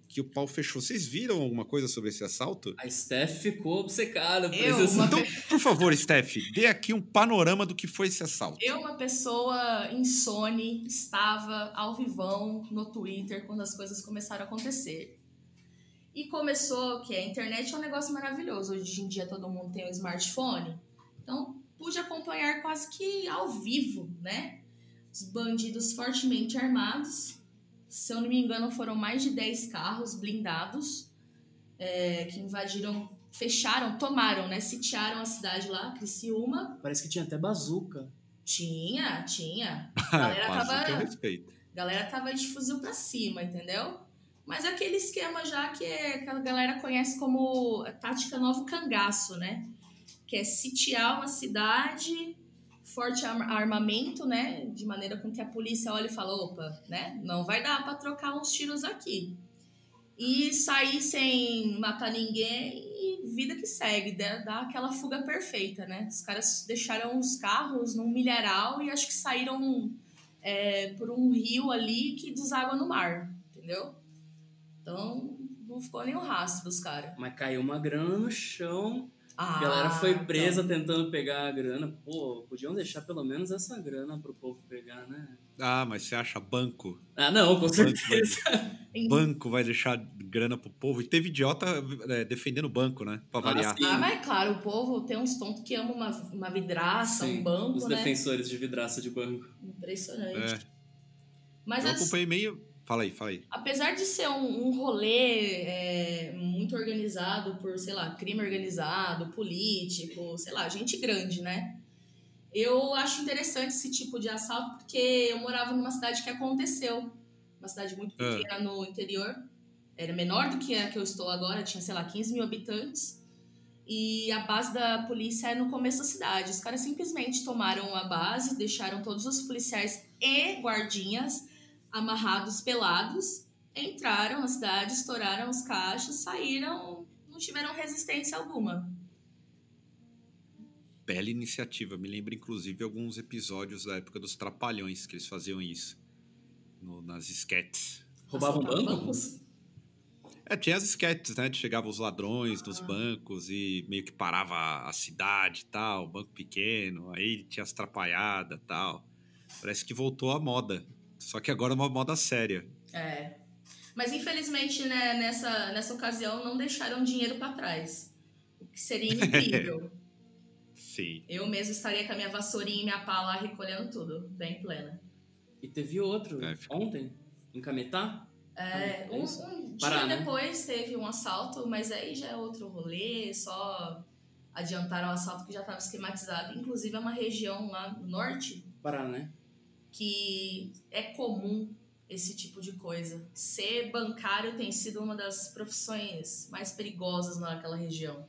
que o pau fechou. Vocês viram alguma coisa sobre esse assalto? A Steph ficou obcecada por eu, esse Então, por favor, Steph, dê aqui um panorama do que foi esse assalto. Eu, uma pessoa insone, estava ao vivão no Twitter quando as coisas começaram a acontecer. E começou que a internet é um negócio maravilhoso. Hoje em dia todo mundo tem um smartphone. Então, pude acompanhar quase que ao vivo, né? Os bandidos fortemente armados se eu não me engano, foram mais de 10 carros blindados é, que invadiram, fecharam, tomaram, né? Sitiaram a cidade lá, Criciúma. Parece que tinha até bazuca. Tinha, tinha. [LAUGHS] A galera tava. Respeito. galera tava de fuzil pra cima, entendeu? Mas é aquele esquema já que, é, que a galera conhece como tática novo cangaço, né? Que é sitiar uma cidade forte armamento, né? De maneira com que a polícia olhe e fala, opa, né? Não vai dar para trocar uns tiros aqui. E sair sem matar ninguém e vida que segue, dá aquela fuga perfeita, né? Os caras deixaram os carros num milharal e acho que saíram é, por um rio ali que deságua no mar, entendeu? Então não ficou nenhum rastro dos caras. Mas caiu uma grana no chão ah, a galera foi presa então. tentando pegar a grana. Pô, podiam deixar pelo menos essa grana pro povo pegar, né? Ah, mas você acha banco? Ah, não, com certeza. Banco vai, banco vai deixar grana pro povo. E teve idiota é, defendendo o banco, né? Pra ah, variar. Ah, mas é claro, o povo tem uns tontos que amam uma, uma vidraça, sim, um banco, os né? defensores de vidraça de banco. Impressionante. É. Mas Eu as... acompanhei meio Fala aí, fala aí. Apesar de ser um, um rolê é, muito organizado por, sei lá, crime organizado, político, sei lá, gente grande, né? Eu acho interessante esse tipo de assalto porque eu morava numa cidade que aconteceu. Uma cidade muito ah. pequena é. no interior. Era menor do que a que eu estou agora, tinha, sei lá, 15 mil habitantes. E a base da polícia é no começo da cidade. Os caras simplesmente tomaram a base, deixaram todos os policiais e guardinhas amarrados pelados, entraram na cidade, estouraram os caixas, saíram, não tiveram resistência alguma. Bela iniciativa. Me lembra, inclusive, alguns episódios da época dos Trapalhões que eles faziam isso. No, nas esquetes. Roubavam bancos? É, tinha as esquetes, né? Chegavam os ladrões nos ah. bancos e meio que parava a cidade e tal, banco pequeno, aí tinha as trapalhadas e tal. Parece que voltou à moda. Só que agora é uma moda séria. É. Mas infelizmente, né, nessa, nessa ocasião, não deixaram dinheiro para trás. O que seria incrível. [LAUGHS] Sim. Eu mesmo estaria com a minha vassourinha e minha pá lá recolhendo tudo, bem plena. E teve outro É, fica- ontem, em Cametá. É, É um, um Pará, dia né? depois teve um assalto, mas aí já é outro rolê, só adiantaram o assalto que já estava esquematizado. Inclusive é uma região lá no norte Pará, né? Que é comum esse tipo de coisa. Ser bancário tem sido uma das profissões mais perigosas naquela região.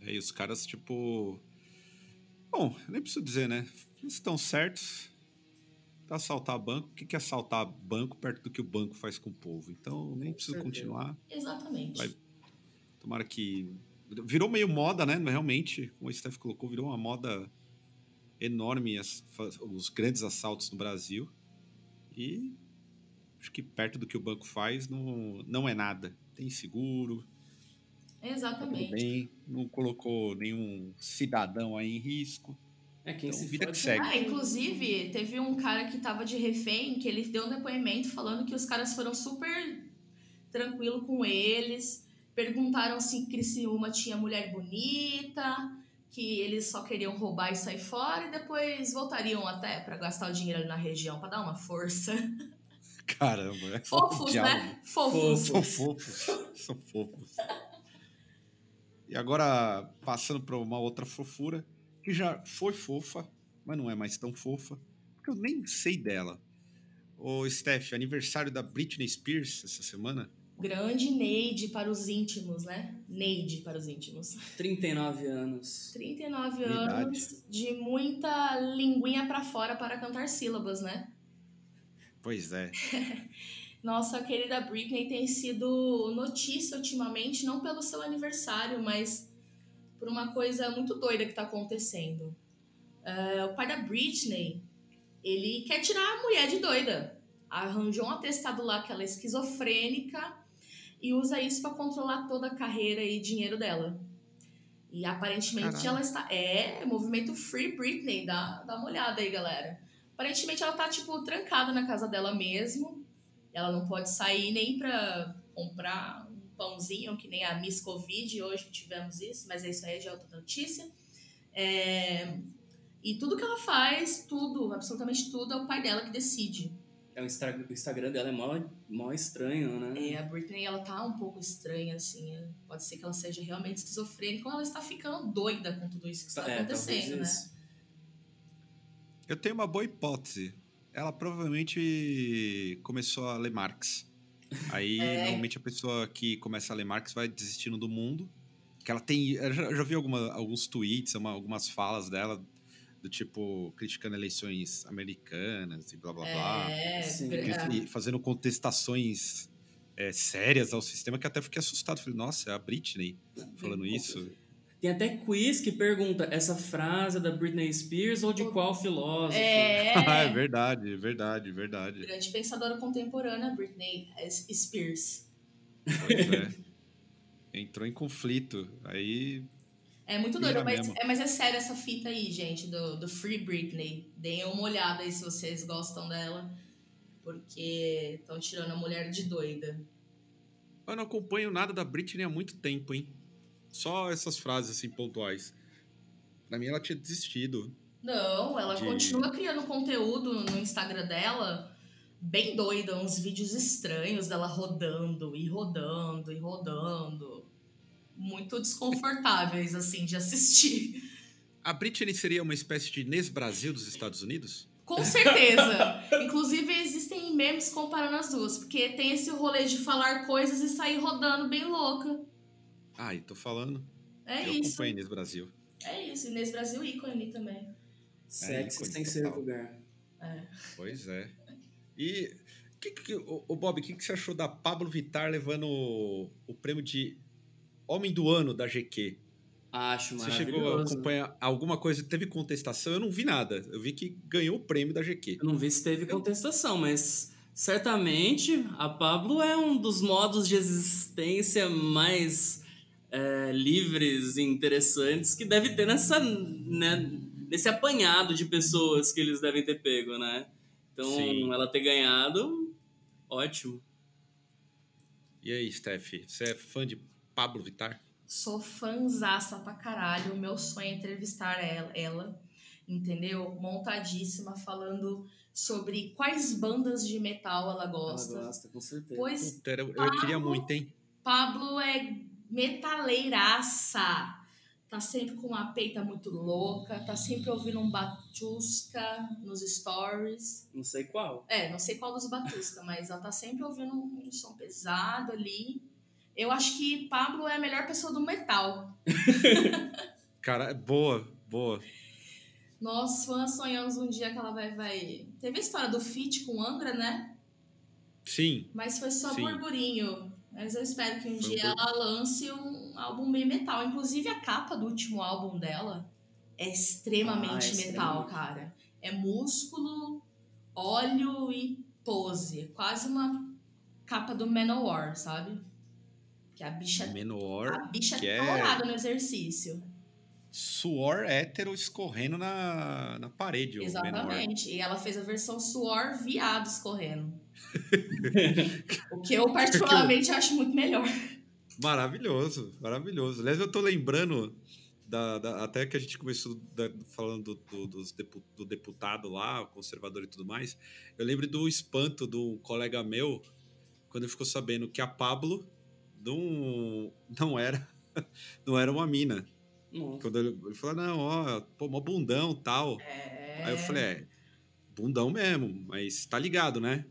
É, e os caras, tipo. Bom, nem preciso dizer, né? Eles estão certos. Tá assaltar banco. O que que é assaltar banco perto do que o banco faz com o povo? Então, nem preciso continuar. Exatamente. Vai- Tomara que. Virou meio moda, né? Realmente, como o Steph colocou, virou uma moda enorme as- os grandes assaltos no Brasil. E acho que perto do que o banco faz não, não é nada. Tem seguro, tá Exatamente. bem, não colocou nenhum cidadão aí em risco. É quem Então, se vida que segue. Ah, inclusive, teve um cara que tava de refém que ele deu um depoimento falando que os caras foram super tranquilo com eles, perguntaram se Criciúma tinha mulher bonita, que eles só queriam roubar e sair fora e depois voltariam até pra gastar o dinheiro ali na região, pra dar uma força. Caramba, é Fofos, né? Fofos. São fofos, são fofos. E agora, passando para uma outra fofura, que já foi fofa, mas não é mais tão fofa, porque eu nem sei dela. Ô, Steph, aniversário da Britney Spears essa semana? Grande Neide para os íntimos, né? Neide para os íntimos. 39 anos. 39 Verdade. anos de muita linguinha pra fora para cantar sílabas, né? Pois é. [LAUGHS] Nossa querida Britney tem sido notícia ultimamente, não pelo seu aniversário, mas por uma coisa muito doida que tá acontecendo. É, o pai da Britney, ele quer tirar a mulher de doida. Arranjou um atestado lá que ela é esquizofrênica e usa isso pra controlar toda a carreira e dinheiro dela. E aparentemente Caralho. ela está. É, movimento Free Britney, dá, dá uma olhada aí, galera. Aparentemente ela tá, tipo, trancada na casa dela mesmo. Ela não pode sair nem pra comprar um pãozinho, que nem a Miss Covid, hoje tivemos isso, mas isso aí é outra notícia. É, E tudo que ela faz, tudo, absolutamente tudo, é o pai dela que decide. É, o Insta- o Instagram dela é mó, mó estranho, né? É, a Britney, ela tá um pouco estranha, assim. é, Pode ser que ela seja realmente esquizofrênica ou ela está ficando doida com tudo isso que está É, acontecendo, né? isso. Eu tenho uma boa hipótese. Ela provavelmente começou a ler Marx. Aí, [LAUGHS] É. normalmente, a pessoa que começa a ler Marx vai desistindo do mundo. Que ela tem. Eu já, eu já vi alguma- alguns tweets, uma- algumas falas dela, do tipo, criticando eleições americanas e blá blá blá. É, Sim. E fazendo contestações é, sérias ao sistema, que até fiquei assustado. Falei, nossa, é a Britney falando isso. Tem até quiz que pergunta essa frase é da Britney Spears ou de qual filósofo? é, [LAUGHS] Ah, é verdade, verdade, verdade. grande pensadora contemporânea, Britney Spears. Pois é. Entrou em conflito. Aí. É muito doido, mas é, mas é sério essa fita aí, gente, do, do Free Britney. Deem uma olhada aí se vocês gostam dela, porque estão tirando a mulher de doida. Eu não acompanho nada da Britney há muito tempo, hein? Só essas frases assim pontuais. Pra mim, ela tinha desistido. Não, ela De- continua criando conteúdo no Instagram dela, bem doida, uns vídeos estranhos dela rodando e rodando e rodando. Muito desconfortáveis, assim, de assistir. A Britney seria uma espécie de Nes Brasil dos Estados Unidos? Com certeza. Inclusive, existem memes comparando as duas, porque tem esse rolê de falar coisas e sair rodando bem louca. Ai, tô falando. É eu isso. acompanho Nes Brasil. É isso. Inês Brasil ícone também. Sexy ícone sem ser vulgar. É. Pois é. E. Que, que, o, o Bob, o que, que você achou da Pablo Vittar levando o, o prêmio de Homem do Ano da GQ? Acho Você chegou a acompanhar alguma coisa? Teve contestação? Eu não vi nada. Eu vi que ganhou o prêmio da GQ. Eu não vi se teve contestação, mas certamente a Pablo é um dos modos de existência mais é, livres e interessantes que deve ter nessa, né, nesse apanhado de pessoas que eles devem ter pego, né? Então, Sim. ela ter ganhado, ótimo. E aí, Steph, você é fã de Pablo Vittar? Sou fãzaça pra caralho. O meu sonho é entrevistar ela, ela, entendeu? Montadíssima, falando sobre quais bandas de metal ela gosta. Ela gosta, com certeza. Pois Puta, eu, eu queria muito, hein? Pablo é metaleiraça. Tá sempre com uma peita muito louca, tá sempre ouvindo um Batusca nos stories. Não sei qual. É, não sei qual dos Batusca, mas ela tá sempre ouvindo um som pesado ali. Eu acho que Pablo é a melhor pessoa do metal. [LAUGHS] Cara, boa, boa. Nós fãs sonhamos um dia que ela vai. vai... Teve a história do feat com Angra, né? Sim. Mas foi só Sim. burburinho. Mas eu espero que um Foi dia ela lance um álbum bem metal. Inclusive a capa do último álbum dela é extremamente Ah, é metal, extremamente. cara. É músculo, óleo e pose. É Quase uma capa do Manowar, sabe? Que a bicha, a Menor. bicha que é é- no exercício. Suor hétero escorrendo na, na parede. Exatamente. E ela fez a versão suor viado escorrendo. [LAUGHS] o que eu particularmente acho muito melhor. Maravilhoso, maravilhoso. Aliás, eu tô lembrando da, da- até que a gente começou da- falando do, do- depu- do deputado lá, o conservador e tudo mais. Eu lembro do espanto um colega meu quando ele ficou sabendo que a Pablo não, não era [LAUGHS] não era uma mina. Nossa. Quando ele, ele falou, não, ó, pô, mó bundão tal. É... Aí eu falei, é, bundão mesmo, mas tá ligado, né?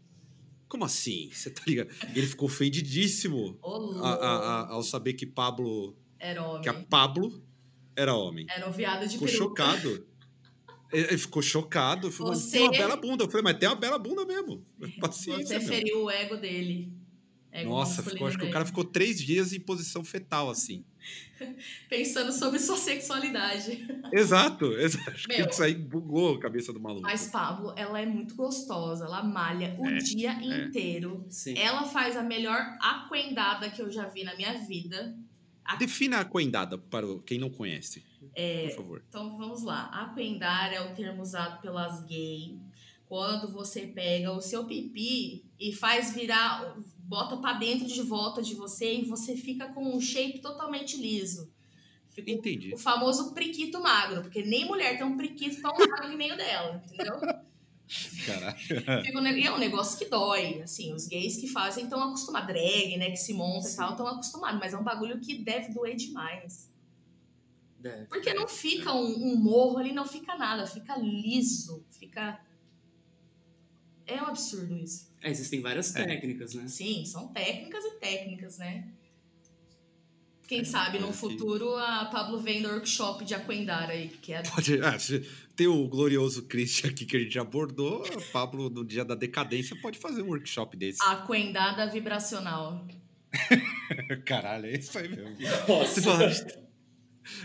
Como assim? Você tá ligado? Ele ficou ofendidíssimo a- a- a- ao saber que Pablo Era homem. que a Pablo era homem. Era um viado de Ficou peruca. chocado. Ele ficou chocado. Falou, Você- tem uma bela bunda. Eu falei, mas tem uma bela bunda mesmo. [LAUGHS] Paciência. Você meu. feriu o ego dele. Ego Nossa, ficou, acho que o cara ficou três dias em posição fetal, assim. [LAUGHS] Pensando sobre sua sexualidade. [LAUGHS] Exato, exato. Acho Meu. que isso aí bugou a cabeça do maluco. Mas Pablo, ela é muito gostosa. Ela malha o É, dia inteiro. Sim. Ela faz a melhor aquendada que eu já vi na minha vida. Defina a coendada para o- quem não conhece, É, por favor. Então vamos lá. Aquendar é o termo usado pelas gays. Quando você pega o seu pipi e faz virar, bota pra dentro de volta de você e você fica com um shape totalmente liso. Fica Entendi. o famoso priquito magro, porque nem mulher tem um priquito tão magro que nem o dela, entendeu? Caralho. Ne- e é um negócio que dói, assim, os gays que fazem estão acostumados, drag, né, que se monta e Sim. tal, estão acostumados, mas é um bagulho que deve doer demais. Deve. Porque não fica um, um morro ali, não fica nada, fica liso, fica... É um absurdo isso. É, existem várias É. técnicas, né? Sim, são técnicas e técnicas, né? Quem sabe é no que- futuro a Pablo vem no workshop de Aquendar aí, que é Pode, ah, tem o glorioso Christian aqui que a gente abordou. O Pablo, no dia da decadência, pode fazer um workshop desse. Aquendada vibracional. [LAUGHS] Caralho, é isso aí mesmo. [LAUGHS] Nossa. A,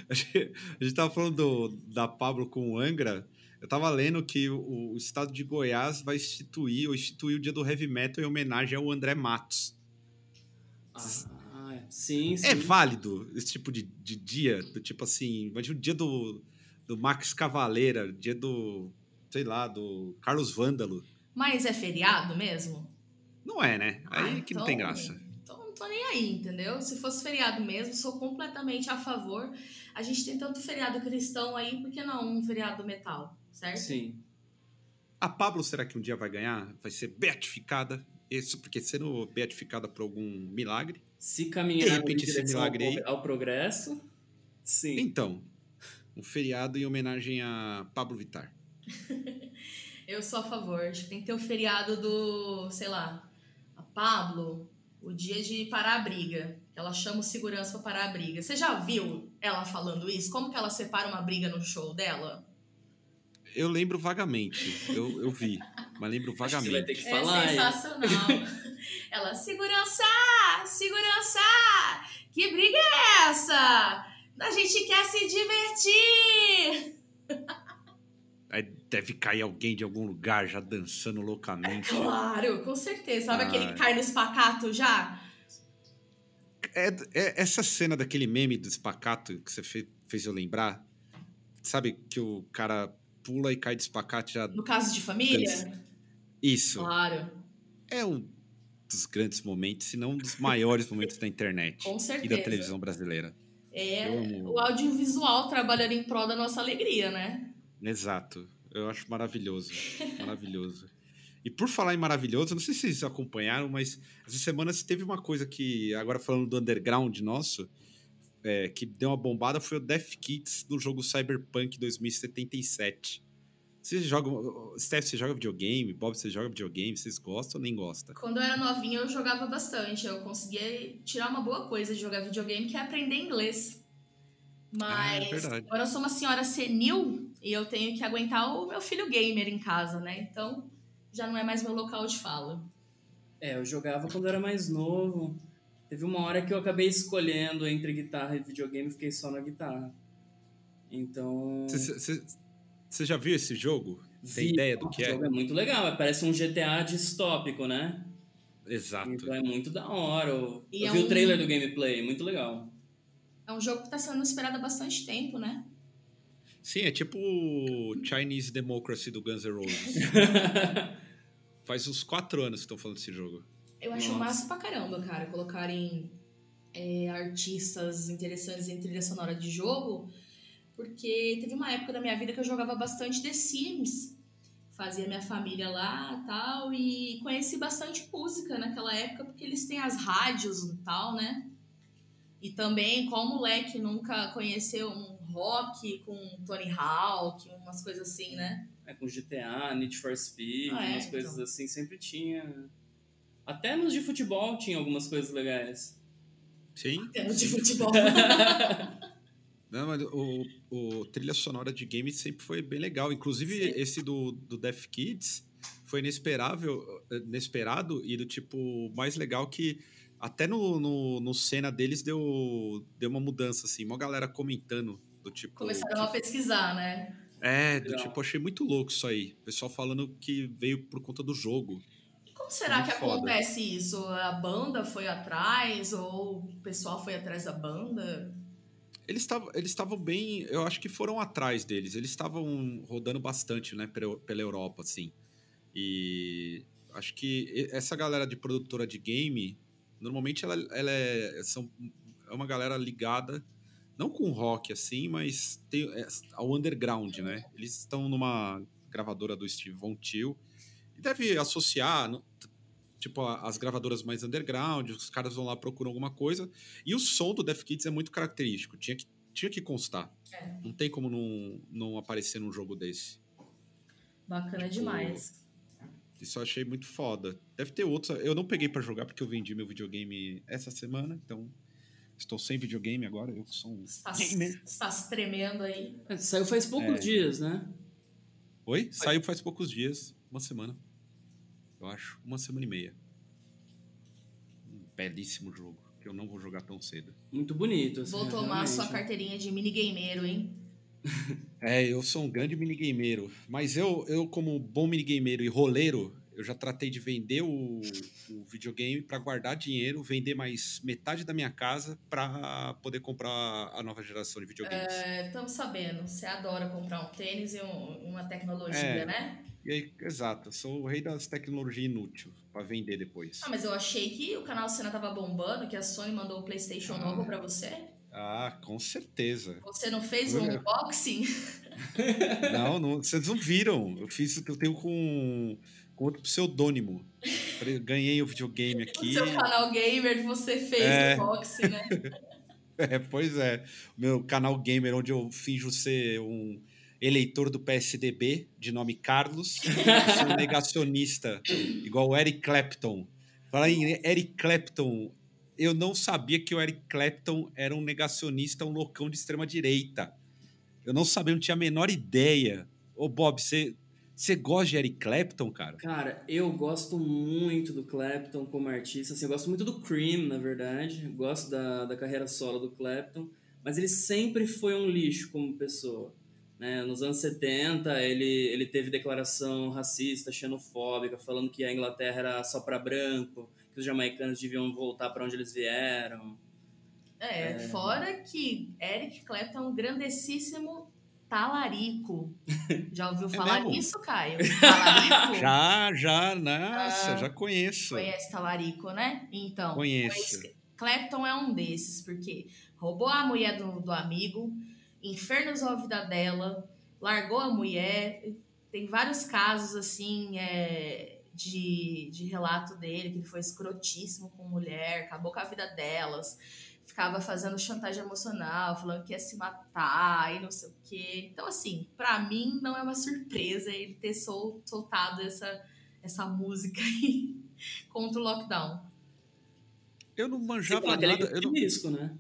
a gente- a gente tava falando do- da Pablo com o Angra. Eu tava lendo que o, o estado de Goiás vai instituir ou instituir o dia do heavy metal em homenagem ao André Matos. Ah, é. sim, sim. É válido esse tipo de, de dia? Do tipo assim, imagina o dia do, do Max Cavaleira, dia do, sei lá, do Carlos Vândalo. Mas é feriado mesmo? Não é, né? Aí Ah, que não então- tem graça. Então não tô nem aí, entendeu? Se fosse feriado mesmo, sou completamente a favor. A gente tem tanto feriado cristão aí, por que não um feriado metal, certo? Sim. A Pablo, será que um dia vai ganhar? Vai ser beatificada? Isso porque sendo beatificada por algum milagre? Se De caminhar em repente, esse milagre aí. ao progresso, sim. Então, um feriado em homenagem a Pablo Vittar. [LAUGHS] Eu sou a favor. Acho que tem que ter o feriado do, sei lá, a Pablo, o dia de parar a briga. Ela chama o segurança pra parar a briga. Você já viu ela falando isso? Como que ela separa uma briga no show dela? Eu lembro vagamente, eu, eu vi, mas lembro Acho que você vai ter vagamente. que É falar. hein? sensacional. [LAUGHS] ela, segurança! Segurança! Que briga é essa? A gente quer se divertir! [LAUGHS] Aí deve cair alguém de algum lugar já dançando loucamente. Claro, com certeza. Sabe Ai. aquele que cai no espacato já? É, é essa cena daquele meme do espacato que você fe- fez eu lembrar. Sabe que o cara pula e cai de espacato já. No caso de família? Isso. Claro, É um dos grandes momentos, se não um dos maiores momentos da internet [LAUGHS] com e certeza. da televisão brasileira. É Eu o audiovisual trabalhando em prol da nossa alegria, né? Exato. Eu acho maravilhoso. [LAUGHS] Maravilhoso. E por falar em maravilhoso, não sei se vocês acompanharam, mas essa semana teve uma coisa que, agora falando do underground nosso, é, que deu uma bombada foi o Death Kits do jogo Cyberpunk 2077. Vocês jogam. Steph, você joga videogame? Bob, você joga videogame? Vocês gostam ou nem gostam? Quando eu era novinha, eu jogava bastante. Eu conseguia tirar uma boa coisa de jogar videogame, que é aprender inglês. Ah, é Mas agora eu sou uma senhora senil e eu tenho que aguentar o meu filho gamer em casa, né? Então já não é mais meu local de fala. É, eu jogava quando era mais novo. Teve uma hora que eu acabei escolhendo entre guitarra e videogame e fiquei só na guitarra. Então. Você- já viu esse jogo? Tem vi- ideia do o que é? jogo é muito legal, parece um GTA distópico, né? Exato. Então é muito da hora. Eu, E eu é vi um- o trailer do gameplay, muito legal. É um jogo que tá sendo esperado há bastante tempo, né? Sim, é tipo o Chinese Democracy do Guns N' Roses. [LAUGHS] Faz uns quatro anos que estão falando desse jogo. Eu acho Nossa. massa pra caramba, cara, colocarem é, artistas interessantes em trilha sonora de jogo, porque teve uma época da minha vida que eu jogava bastante The Sims. Fazia minha família lá e tal, e conheci bastante música naquela época, porque eles têm as rádios e tal, né? E também, qual moleque nunca conheceu um rock com Tony Hawk, umas coisas assim, né? É, com GTA, Need for Speed, Ah, é, umas coisas então. assim, sempre tinha. Até nos de futebol tinha algumas coisas legais. Sim. Tendo de futebol. [LAUGHS] Não, mas o, o trilha sonora de game sempre foi bem legal. Inclusive, Sim. esse do, do Death Kids foi inesperável, inesperado e do tipo mais legal que até no, no, no cena deles deu, deu uma mudança, assim. Uma galera comentando do tipo. Começaram a pesquisar, né? É, do Legal. tipo, achei muito louco isso aí. O pessoal falando que veio por conta do jogo. Como será Muito que foda. acontece isso? A banda foi atrás ou o pessoal foi atrás da banda? Eles estavam eles bem. Eu acho que foram atrás deles. Eles estavam rodando bastante, né, pela Europa, assim. E acho que essa galera de produtora de game, normalmente ela, ela é, são, é uma galera ligada, não com rock, assim, mas tem, é, ao underground, né? Eles estão numa gravadora do Steve Von Till e deve associar. no- Tipo, as gravadoras mais underground, os caras vão lá procuram alguma coisa. E o som do Death Kids é muito característico. Tinha que, tinha que constar. É. Não tem como não, não aparecer num jogo desse. Bacana Tipo, demais. Isso eu achei muito foda. Deve ter outros. Eu não peguei pra jogar porque eu vendi meu videogame essa semana, então estou sem videogame agora. Eu que sou um Está, [LAUGHS] gamer. está se tremendo aí. É, Saiu faz poucos É. dias, né? Oi? Saiu faz poucos dias, uma semana. Eu acho, uma semana e meia. Um belíssimo jogo que eu não vou jogar tão cedo. Muito bonito. assim, Vou tomar realmente. sua carteirinha de minigameiro, hein? É, eu sou um grande minigameiro, mas eu, eu como bom minigameiro e roleiro, eu já tratei de vender o, o videogame para guardar dinheiro, vender mais metade da minha casa para poder comprar a nova geração de videogames. Estamos sabendo, você adora comprar um tênis e um- uma tecnologia, É. né? E aí, exato, sou o rei das tecnologias inúteis para vender depois. Ah, mas eu achei que o canal Cena tava bombando, que a Sony mandou o PlayStation Ah. novo pra você. Ah, com certeza. Você não fez um unboxing? [LAUGHS] Não, não, vocês não viram. Eu fiz, eu tenho com, com outro pseudônimo. Ganhei o videogame [LAUGHS] No aqui. seu canal gamer você fez É. o unboxing, né? [LAUGHS] É, pois é. O meu canal gamer, onde eu finjo ser um eleitor do PSDB, de nome Carlos. [LAUGHS] Sou um negacionista, igual o Eric Clapton. Falar em Eric Clapton, eu não sabia que o Eric Clapton era um negacionista, um loucão de extrema-direita. Eu não sabia, não tinha a menor ideia. Ô, Bob, você você gosta de Eric Clapton, cara? Cara, eu gosto muito do Clapton como artista. Assim, eu gosto muito do Cream, na verdade. Eu gosto da, da carreira solo do Clapton. Mas ele sempre foi um lixo como pessoa. Né? Nos anos 70, ele, ele teve declaração racista, xenofóbica, falando que a Inglaterra era só para branco, que os jamaicanos deviam voltar para onde eles vieram. É, fora que Eric Clapton é um grandessíssimo talarico. Já ouviu falar mesmo? nisso, Caio? [LAUGHS] Talarico? Já, já, nossa, Ah, já conheço. Conhece talarico, né? Então, Conheço. Clapton é um desses, porque roubou a mulher do, do amigo, infernizou a vida dela, largou a mulher. Tem vários casos, assim, é, de, de relato dele, que ele foi escrotíssimo com mulher, acabou com a vida delas, ficava fazendo chantagem emocional, falando que ia se matar e não sei o quê. Então, assim, para mim não é uma surpresa ele ter sol, soltado essa, essa música aí [LAUGHS] contra o lockdown. Eu não manjava nada. Ele é grupo de risco, né?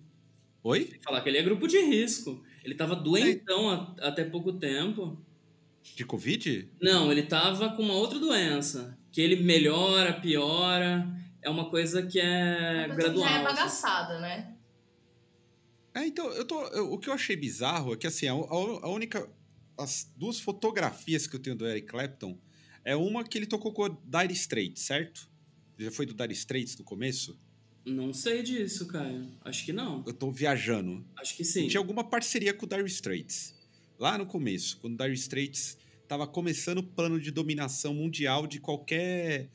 Oi? Falar que ele é grupo de risco. Ele tava doentão é. até pouco tempo. De Covid? Não, ele tava com uma outra doença. Que ele melhora, piora. É uma coisa que é gradual. Já é bagaçada, né? É, então, eu tô, eu, o que eu achei bizarro é que, assim, a, a, única... As duas fotografias que eu tenho do Eric Clapton é uma que ele tocou com o Dire Straits, certo? Já foi do Dire Straits no começo? Não sei disso, Caio. Acho que não. Eu tô viajando. Acho que sim. Tinha alguma parceria com o Dire Straits. Lá no começo, quando o Dire Straits tava começando o plano de dominação mundial de qualquer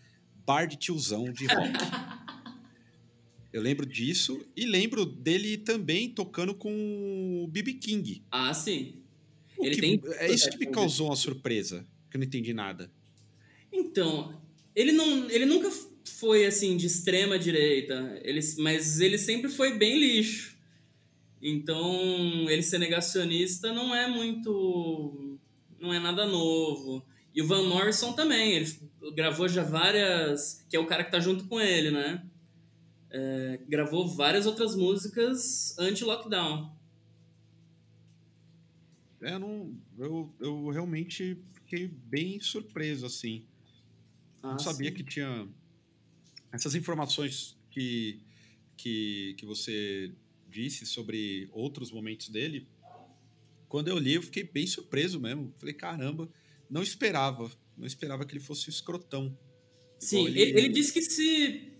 bar de tiozão de rock. [LAUGHS] Eu lembro disso e lembro dele também tocando com o B.B. King. Ah, sim. O ele que, tem... É isso que me causou uma surpresa, que eu não entendi nada. Então, ele, não, ele nunca foi assim de extrema direita, ele, mas ele sempre foi bem lixo. Então, ele ser negacionista não é muito. não é nada novo. E o Van Morrison também, ele gravou já várias. que é o cara que tá junto com ele, né? É, gravou várias outras músicas anti-lockdown. É, não, eu, eu realmente fiquei bem surpreso, assim. Ah, não sabia sim. que tinha essas informações que, que, que você disse sobre outros momentos dele, quando eu li, eu fiquei bem surpreso mesmo. Falei, caramba, não esperava. Não esperava que ele fosse um escrotão. Sim, ele... ele, ele disse que se,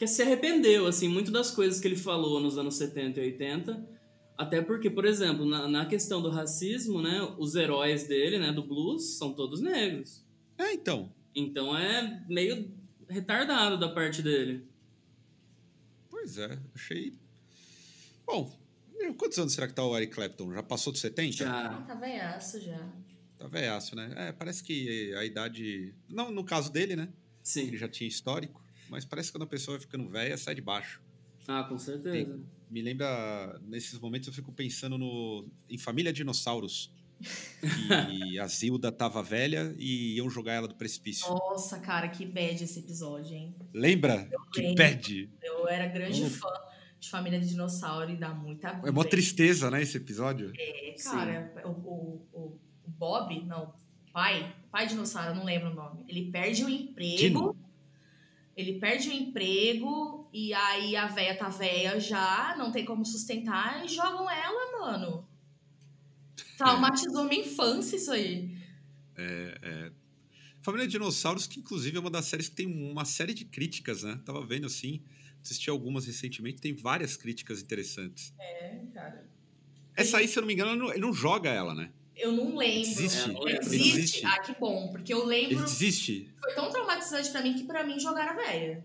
que se arrependeu, assim, muito das coisas que ele falou nos anos 70 e 80. Até porque, por exemplo, na, na questão do racismo, né, os heróis dele, né, do blues, são todos negros. É, então. Então é meio retardado da parte dele. Pois é, achei. Bom, quantos anos será que tá o Eric Clapton? Já passou dos 70? Já. tá veiaço já. Tá veiaço, né? É, parece que a idade. Não, no caso dele, né? Sim. Ele já tinha histórico, mas parece que quando a pessoa vai ficando velha, sai de baixo. Ah, com certeza. Tem, me lembra, nesses momentos eu fico pensando no, em Família Dinossauros que [LAUGHS] a Zilda tava velha e iam jogar ela do precipício. Nossa, cara, que bad esse episódio, hein? Lembra? Eu que lembro. bad. Eu era grande fã de Família de Dinossauro e dá muita É uma tristeza, né, esse episódio? É, cara, o, o, o, Bob, não, pai, pai dinossauro, eu não lembro o nome. Ele perde o emprego. Dino. Ele perde o emprego e aí a véia tá véia já, não tem como sustentar e jogam ela, mano. Traumatizou minha infância isso aí. É, é. Família Dinossauros, que inclusive é uma das séries que tem uma série de críticas, né? Tava vendo assim, assisti algumas recentemente, tem várias críticas interessantes. É, cara. Essa aí, se eu não me engano, ele não, ele não joga ela, né? Eu não lembro. Existe. É, existe. existe. Ah, que bom. Porque eu lembro. Ele desiste. Foi tão traumatizante para mim que para mim jogaram velha.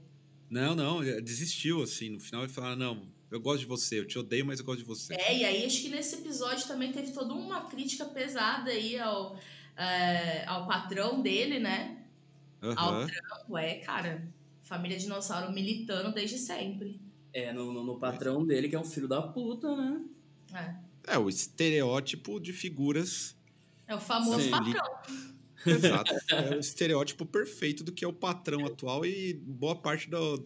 Não, não, desistiu, assim. No final ele falou: não, eu gosto de você, eu te odeio, mas eu gosto de você. É, e aí acho que nesse episódio também teve toda uma crítica pesada aí ao, é, ao patrão dele, né? Uhum. Ao trampo, é, cara. Família dinossauro militando desde sempre. É, no, no, no patrão dele, que é um filho da puta, né? É. É, o estereótipo de figuras. É o famoso Sim. patrão. Exato. É o estereótipo perfeito do que é o patrão atual e boa parte do,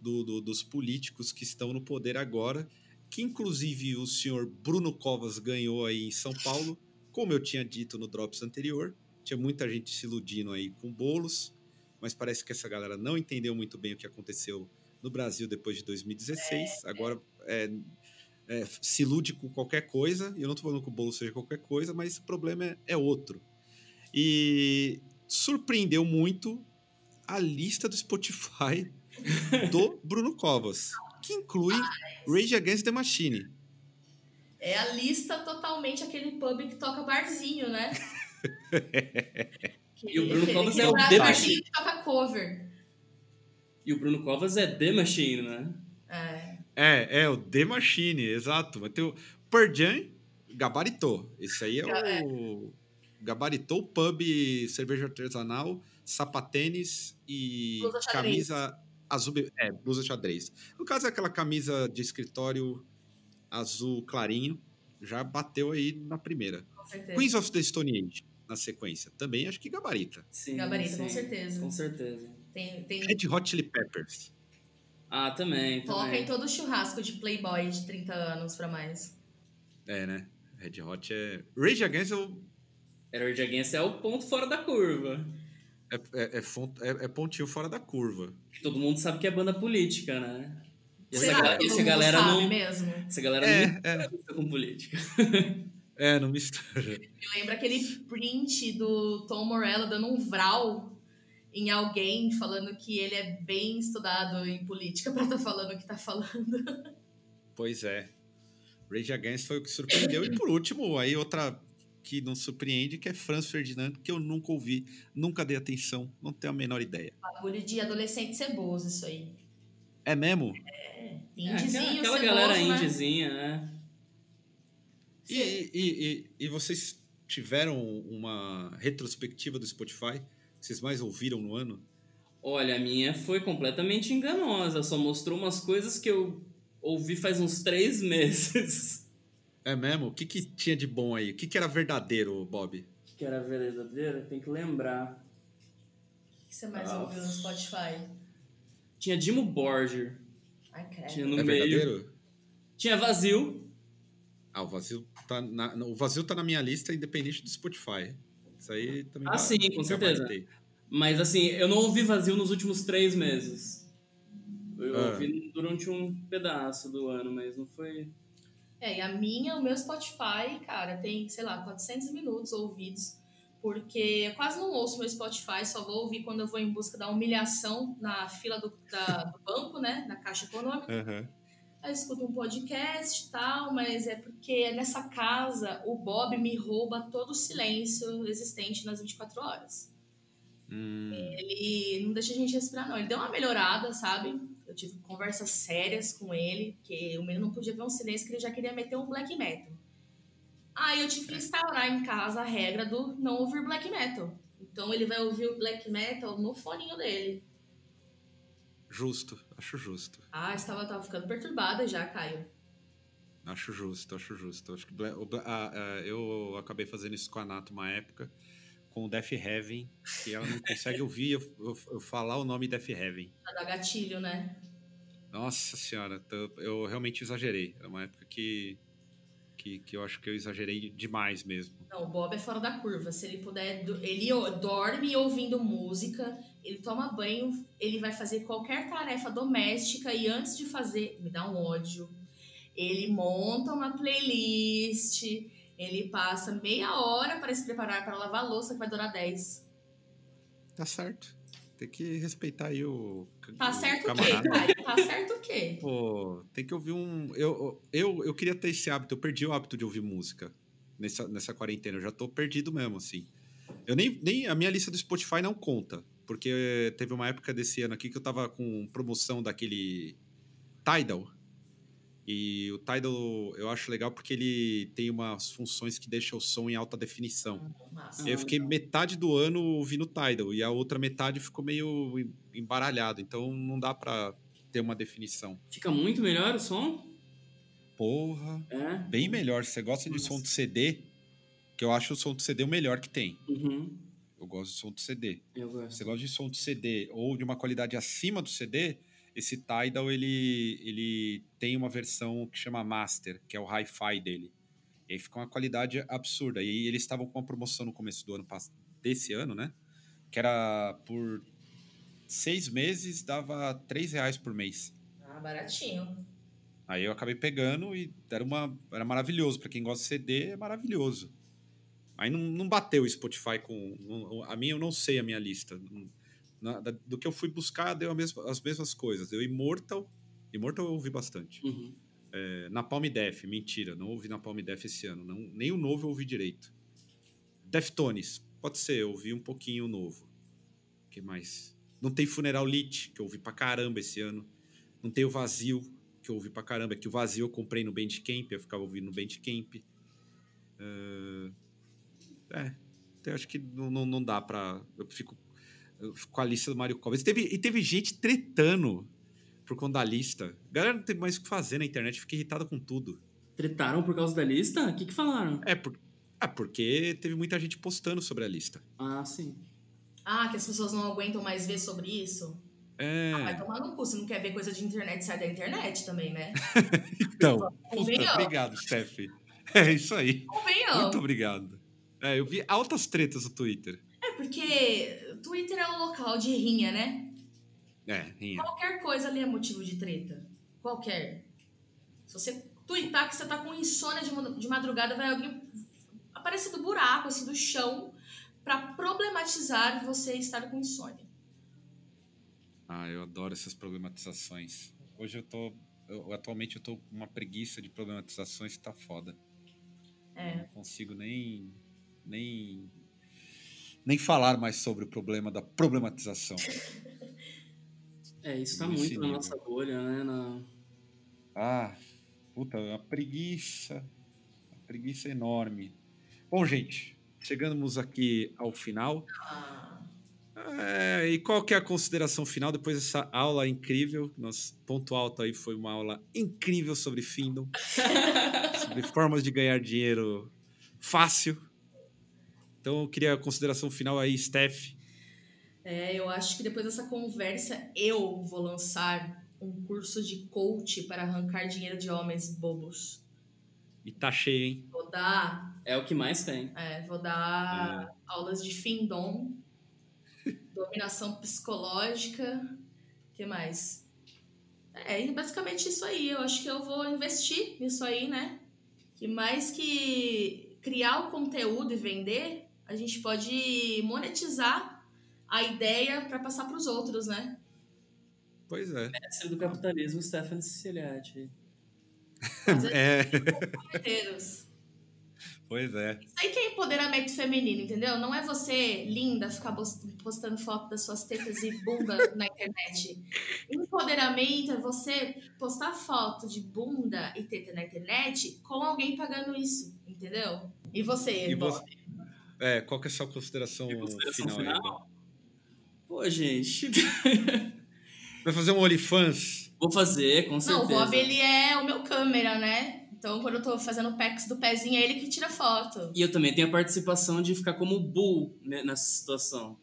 do, do, dos políticos que estão no poder agora, que inclusive o senhor Bruno Covas ganhou aí em São Paulo, como eu tinha dito no Drops anterior. Tinha muita gente se iludindo aí com bolos, mas parece que essa galera não entendeu muito bem o que aconteceu no Brasil depois de 2016. É, agora é, é, se ilude com qualquer coisa, e eu não estou falando que o bolo seja qualquer coisa, mas o problema é, é outro. E surpreendeu muito a lista do Spotify [LAUGHS] do Bruno Covas, que inclui Rage Against the Machine. É a lista totalmente aquele pub que toca barzinho, né? [LAUGHS] e o Bruno Covas é o The Machine. toca cover. E o Bruno Covas é The Machine, né? É. É, é o The Machine, exato. Mas tem o Pearl Jam, gabaritou. Esse aí é o... Gabaritou o pub, cerveja artesanal, sapatênis e camisa azul... É, blusa xadrez. No caso é aquela camisa de escritório azul clarinho. Já bateu aí na primeira. Queens of the Stone Age, na sequência. Também acho que gabarita. Sim, gabarita, sim, com certeza. Com certeza. Tem, tem... Red Hot Chili Peppers. Ah, também. Coloca também. em todo churrasco de Playboy de 30 anos pra mais. É, né? Red Hot é. Rage Against eu. É, Rage Against é o ponto fora da curva. É, é, é, é, é pontinho fora da curva. Todo mundo sabe que é banda política, né? E essa, Será, essa galera não. Mesmo. Essa galera é, não é. com política. É, não mistura. Me lembra aquele print do Tom Morello dando um vral em alguém falando que ele é bem estudado em política para estar tá falando o que tá falando. Pois é. Rage Against foi o que surpreendeu. e por último, aí outra que não surpreende, que é Franz Ferdinand, que eu nunca ouvi, nunca dei atenção, não tenho a menor ideia. Bagulho de adolescente ceboso, isso aí. É mesmo? É, indiezinho, é, aquela, aquela ceboso, galera né? indiezinha, né? E, e, e, e, vocês tiveram uma retrospectiva do Spotify? Vocês mais ouviram no ano? Olha, a minha foi completamente enganosa. Só mostrou umas coisas que eu ouvi faz uns três [LAUGHS] meses. É mesmo? O que, que tinha de bom aí? O que, que era verdadeiro, Bob? O que era verdadeiro? Tem que lembrar. O que você mais ah. ouviu no Spotify? Tinha Dimo Borger. Ai, credo. Tinha no é meio. verdadeiro? Tinha Vazio. Ah, o Vazio tá na, o Vazio tá na minha lista independente do Spotify. Isso aí também Ah, sim, com certeza. Mas assim, eu não ouvi Vazio nos últimos três meses. Eu Ah. ouvi durante um pedaço do ano, mas não foi. É, e a minha, o meu Spotify, cara, tem, sei lá, 400 minutos ouvidos. Porque eu quase não ouço meu Spotify, só vou ouvir quando eu vou em busca da humilhação na fila do, da- do banco, né? Na Caixa Econômica. Aham. Eu escuto um podcast e tal, mas é porque nessa casa o Bob me rouba todo o silêncio existente nas 24 horas. Hum, Ele não deixa a gente respirar, não. Ele deu uma melhorada, sabe? Eu tive conversas sérias com ele, porque o menino não podia ver um silêncio que ele já queria meter um black metal. Aí eu tive que instaurar em casa a regra do não ouvir black metal. Então ele vai ouvir o black metal no foninho dele. Justo, acho justo. Ah, estava, tava ficando perturbada já, Caio. Acho justo, acho justo. Acho que o ah, ah, eu acabei fazendo isso com a Nato uma época, com o Death Heaven, que ela não consegue ouvir eu, eu- eu falar o nome Death Heaven. Pra dar gatilho, né? Nossa senhora, eu realmente exagerei. Era uma época que, que, que eu acho que eu exagerei demais mesmo. Não, o Bob é fora da curva. Se ele puder, ele dorme ouvindo música, ele toma banho, ele vai fazer qualquer tarefa doméstica e antes de fazer, me dá um ódio. Ele monta uma playlist, ele passa meia hora para se preparar para lavar a louça que vai durar 10. Tá certo. Tem que respeitar aí o, Tá o certo o quê, camarada. Caio? Tá certo o quê? Pô, tem que ouvir um. Eu, eu, eu queria ter esse hábito, eu perdi o hábito de ouvir música nessa, nessa quarentena. Eu já tô perdido mesmo, assim. Eu nem, nem. A minha lista do Spotify não conta. Porque teve uma época desse ano aqui que eu tava com promoção daquele Tidal. E o Tidal eu acho legal porque ele tem umas funções que deixam o som em alta definição. Massa. Eu fiquei metade do ano ouvindo Tidal e a outra metade ficou meio em- embaralhado. Então não dá pra ter uma definição. Fica muito melhor o som? Porra, É. bem melhor. Se você gosta de Nossa. som de CD, que eu acho o som de CD o melhor que tem. Uhum. Eu gosto de som de CD. Eu Se gosto. você gosta de som de CD ou de uma qualidade acima do CD, esse Tidal ele, ele tem uma versão que chama Master, que é o hi-fi dele. E aí fica uma qualidade absurda. E eles estavam com uma promoção no começo do ano desse ano, né? Que era por seis meses dava três reais por mês. Ah, baratinho. Aí eu acabei pegando e era, uma, era maravilhoso. Para quem gosta de CD, é maravilhoso. Aí não, não bateu o Spotify com. não- a minha eu não sei a minha lista. Não- na- da- do que eu fui buscar, deu mesma- as mesmas coisas. Deu Immortal. Immortal eu ouvi bastante. Uhum. É, na Palm Def, mentira. Não ouvi na Palm Def esse ano. Não, nem o novo eu ouvi direito. Deftones, pode ser, eu ouvi um pouquinho o novo. que mais? Não tem Funeral Lit, que eu ouvi pra caramba esse ano. Não tem o Vazio, que eu ouvi pra caramba. Que o vazio eu comprei no Bandcamp, eu ficava ouvindo no Bandcamp. Uh, é, eu acho que não, não, não dá pra. Eu eu fico com a lista do Mario Covas. E teve, e teve gente tretando por conta da lista. A galera não tem mais o que fazer na internet, fiquei irritado com tudo. Tretaram por causa da lista? O que, que falaram? É, por, é, porque teve muita gente postando sobre a lista. Ah, sim. Ah, que as pessoas não aguentam mais ver sobre isso? É. Ah, vai tomar no cu. Se não quer ver coisa de internet, sai da internet também, né? [LAUGHS] então, puta, obrigado, Steph. É isso aí. Convenhamos. Muito obrigado. É, eu vi altas tretas no Twitter. É, porque Twitter é um local de rinha, né? É, rinha. Qualquer coisa ali é motivo de treta. Qualquer. Se você twittar que você tá com insônia de madrugada, vai alguém aparecer do buraco, assim, do chão, para problematizar você estar com insônia. Ah, eu adoro essas problematizações. Hoje eu tô. Eu, atualmente eu tô com uma preguiça de problematizações que tá foda. É. não consigo nem. nem. Nem falar mais sobre o problema da problematização. É, isso tá muito na nossa bolha, né? Na... Ah, puta, uma preguiça. Uma preguiça enorme. Bom, gente, chegamos aqui ao final. É, e qual que é a consideração final depois dessa aula incrível? Nosso ponto alto aí foi uma aula incrível sobre Findom, [LAUGHS] sobre formas de ganhar dinheiro fácil. Então eu queria a consideração final aí, Steph. É, eu acho que depois dessa conversa eu vou lançar um curso de coach para arrancar dinheiro de homens bobos. E tá cheio, hein? Vou dar. É o que mais tem. É, vou dar é. aulas de Findom [LAUGHS] dominação psicológica. O que mais? É basicamente isso aí. Eu acho que eu vou investir nisso aí, né? Que mais que criar o conteúdo e vender, a gente pode monetizar a ideia para passar para os outros, né? Pois é. Mestre do capitalismo, Stefano Siciliati. [LAUGHS] É. Pois é. Isso aí que é empoderamento feminino, entendeu? Não é você, linda, ficar postando foto das suas tetas e bunda na internet. Empoderamento é você postar foto de bunda e teta na internet com alguém pagando isso, entendeu? E você, e você É, qual que é a sua consideração, consideração final, final? Pô, gente. [LAUGHS] Vai fazer um OnlyFans? Vou fazer, com certeza. Não, o Bob, ele é o meu câmera, né? Então, quando eu tô fazendo o packs do pezinho, é ele que tira foto. E eu também tenho a participação de ficar como bull né, nessa situação.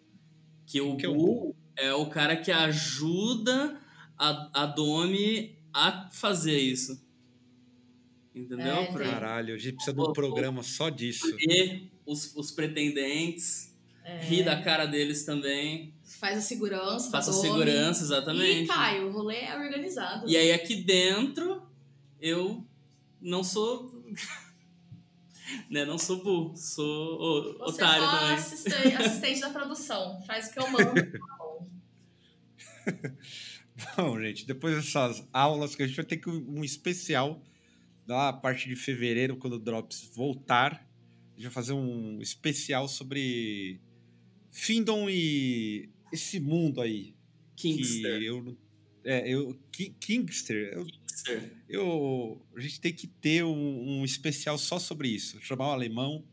Que o que bull é o, é o cara que ajuda a, a Domi a fazer isso. Entendeu? É. Caralho, a gente precisa de um programa só disso. E os, os pretendentes, é. rir da cara deles também. Faz a segurança. Faz a segurança, exatamente. E cai, o rolê é organizado. E aí aqui dentro eu não sou. [LAUGHS] né? Não sou burro, sou Você otário só também. Assistente, assistente da produção. Faz o que eu mando. Tá [LAUGHS] bom, gente, depois dessas aulas, que a gente vai ter que um especial da parte de fevereiro, quando o Drops voltar. A gente vai fazer um especial sobre Findom e esse mundo aí. Kingster. Que eu, é, eu, Kingster. Eu, Kingster. Eu, a gente tem que ter um, um especial só sobre isso. Chamar o alemão,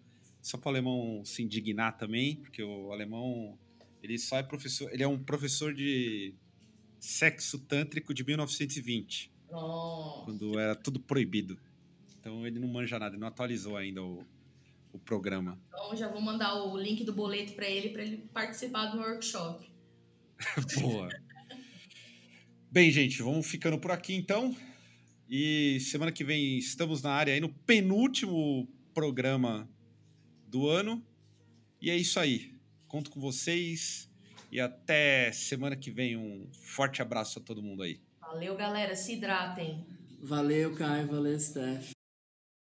só para o alemão se indignar também, porque o alemão ele só é professor, ele é um professor de sexo tântrico de 1920, oh. quando era tudo proibido. Então ele não manja nada, ele não atualizou ainda o, o programa. Então já vou mandar o link do boleto para ele para ele participar do workshop. [LAUGHS] Boa. Bem, gente, vamos ficando por aqui então. E semana que vem estamos na área aí no penúltimo programa do ano. E é isso aí. Conto com vocês e até semana que vem. Um forte abraço a todo mundo aí. Valeu, galera. Se hidratem. Valeu, Caio. Valeu, Steph.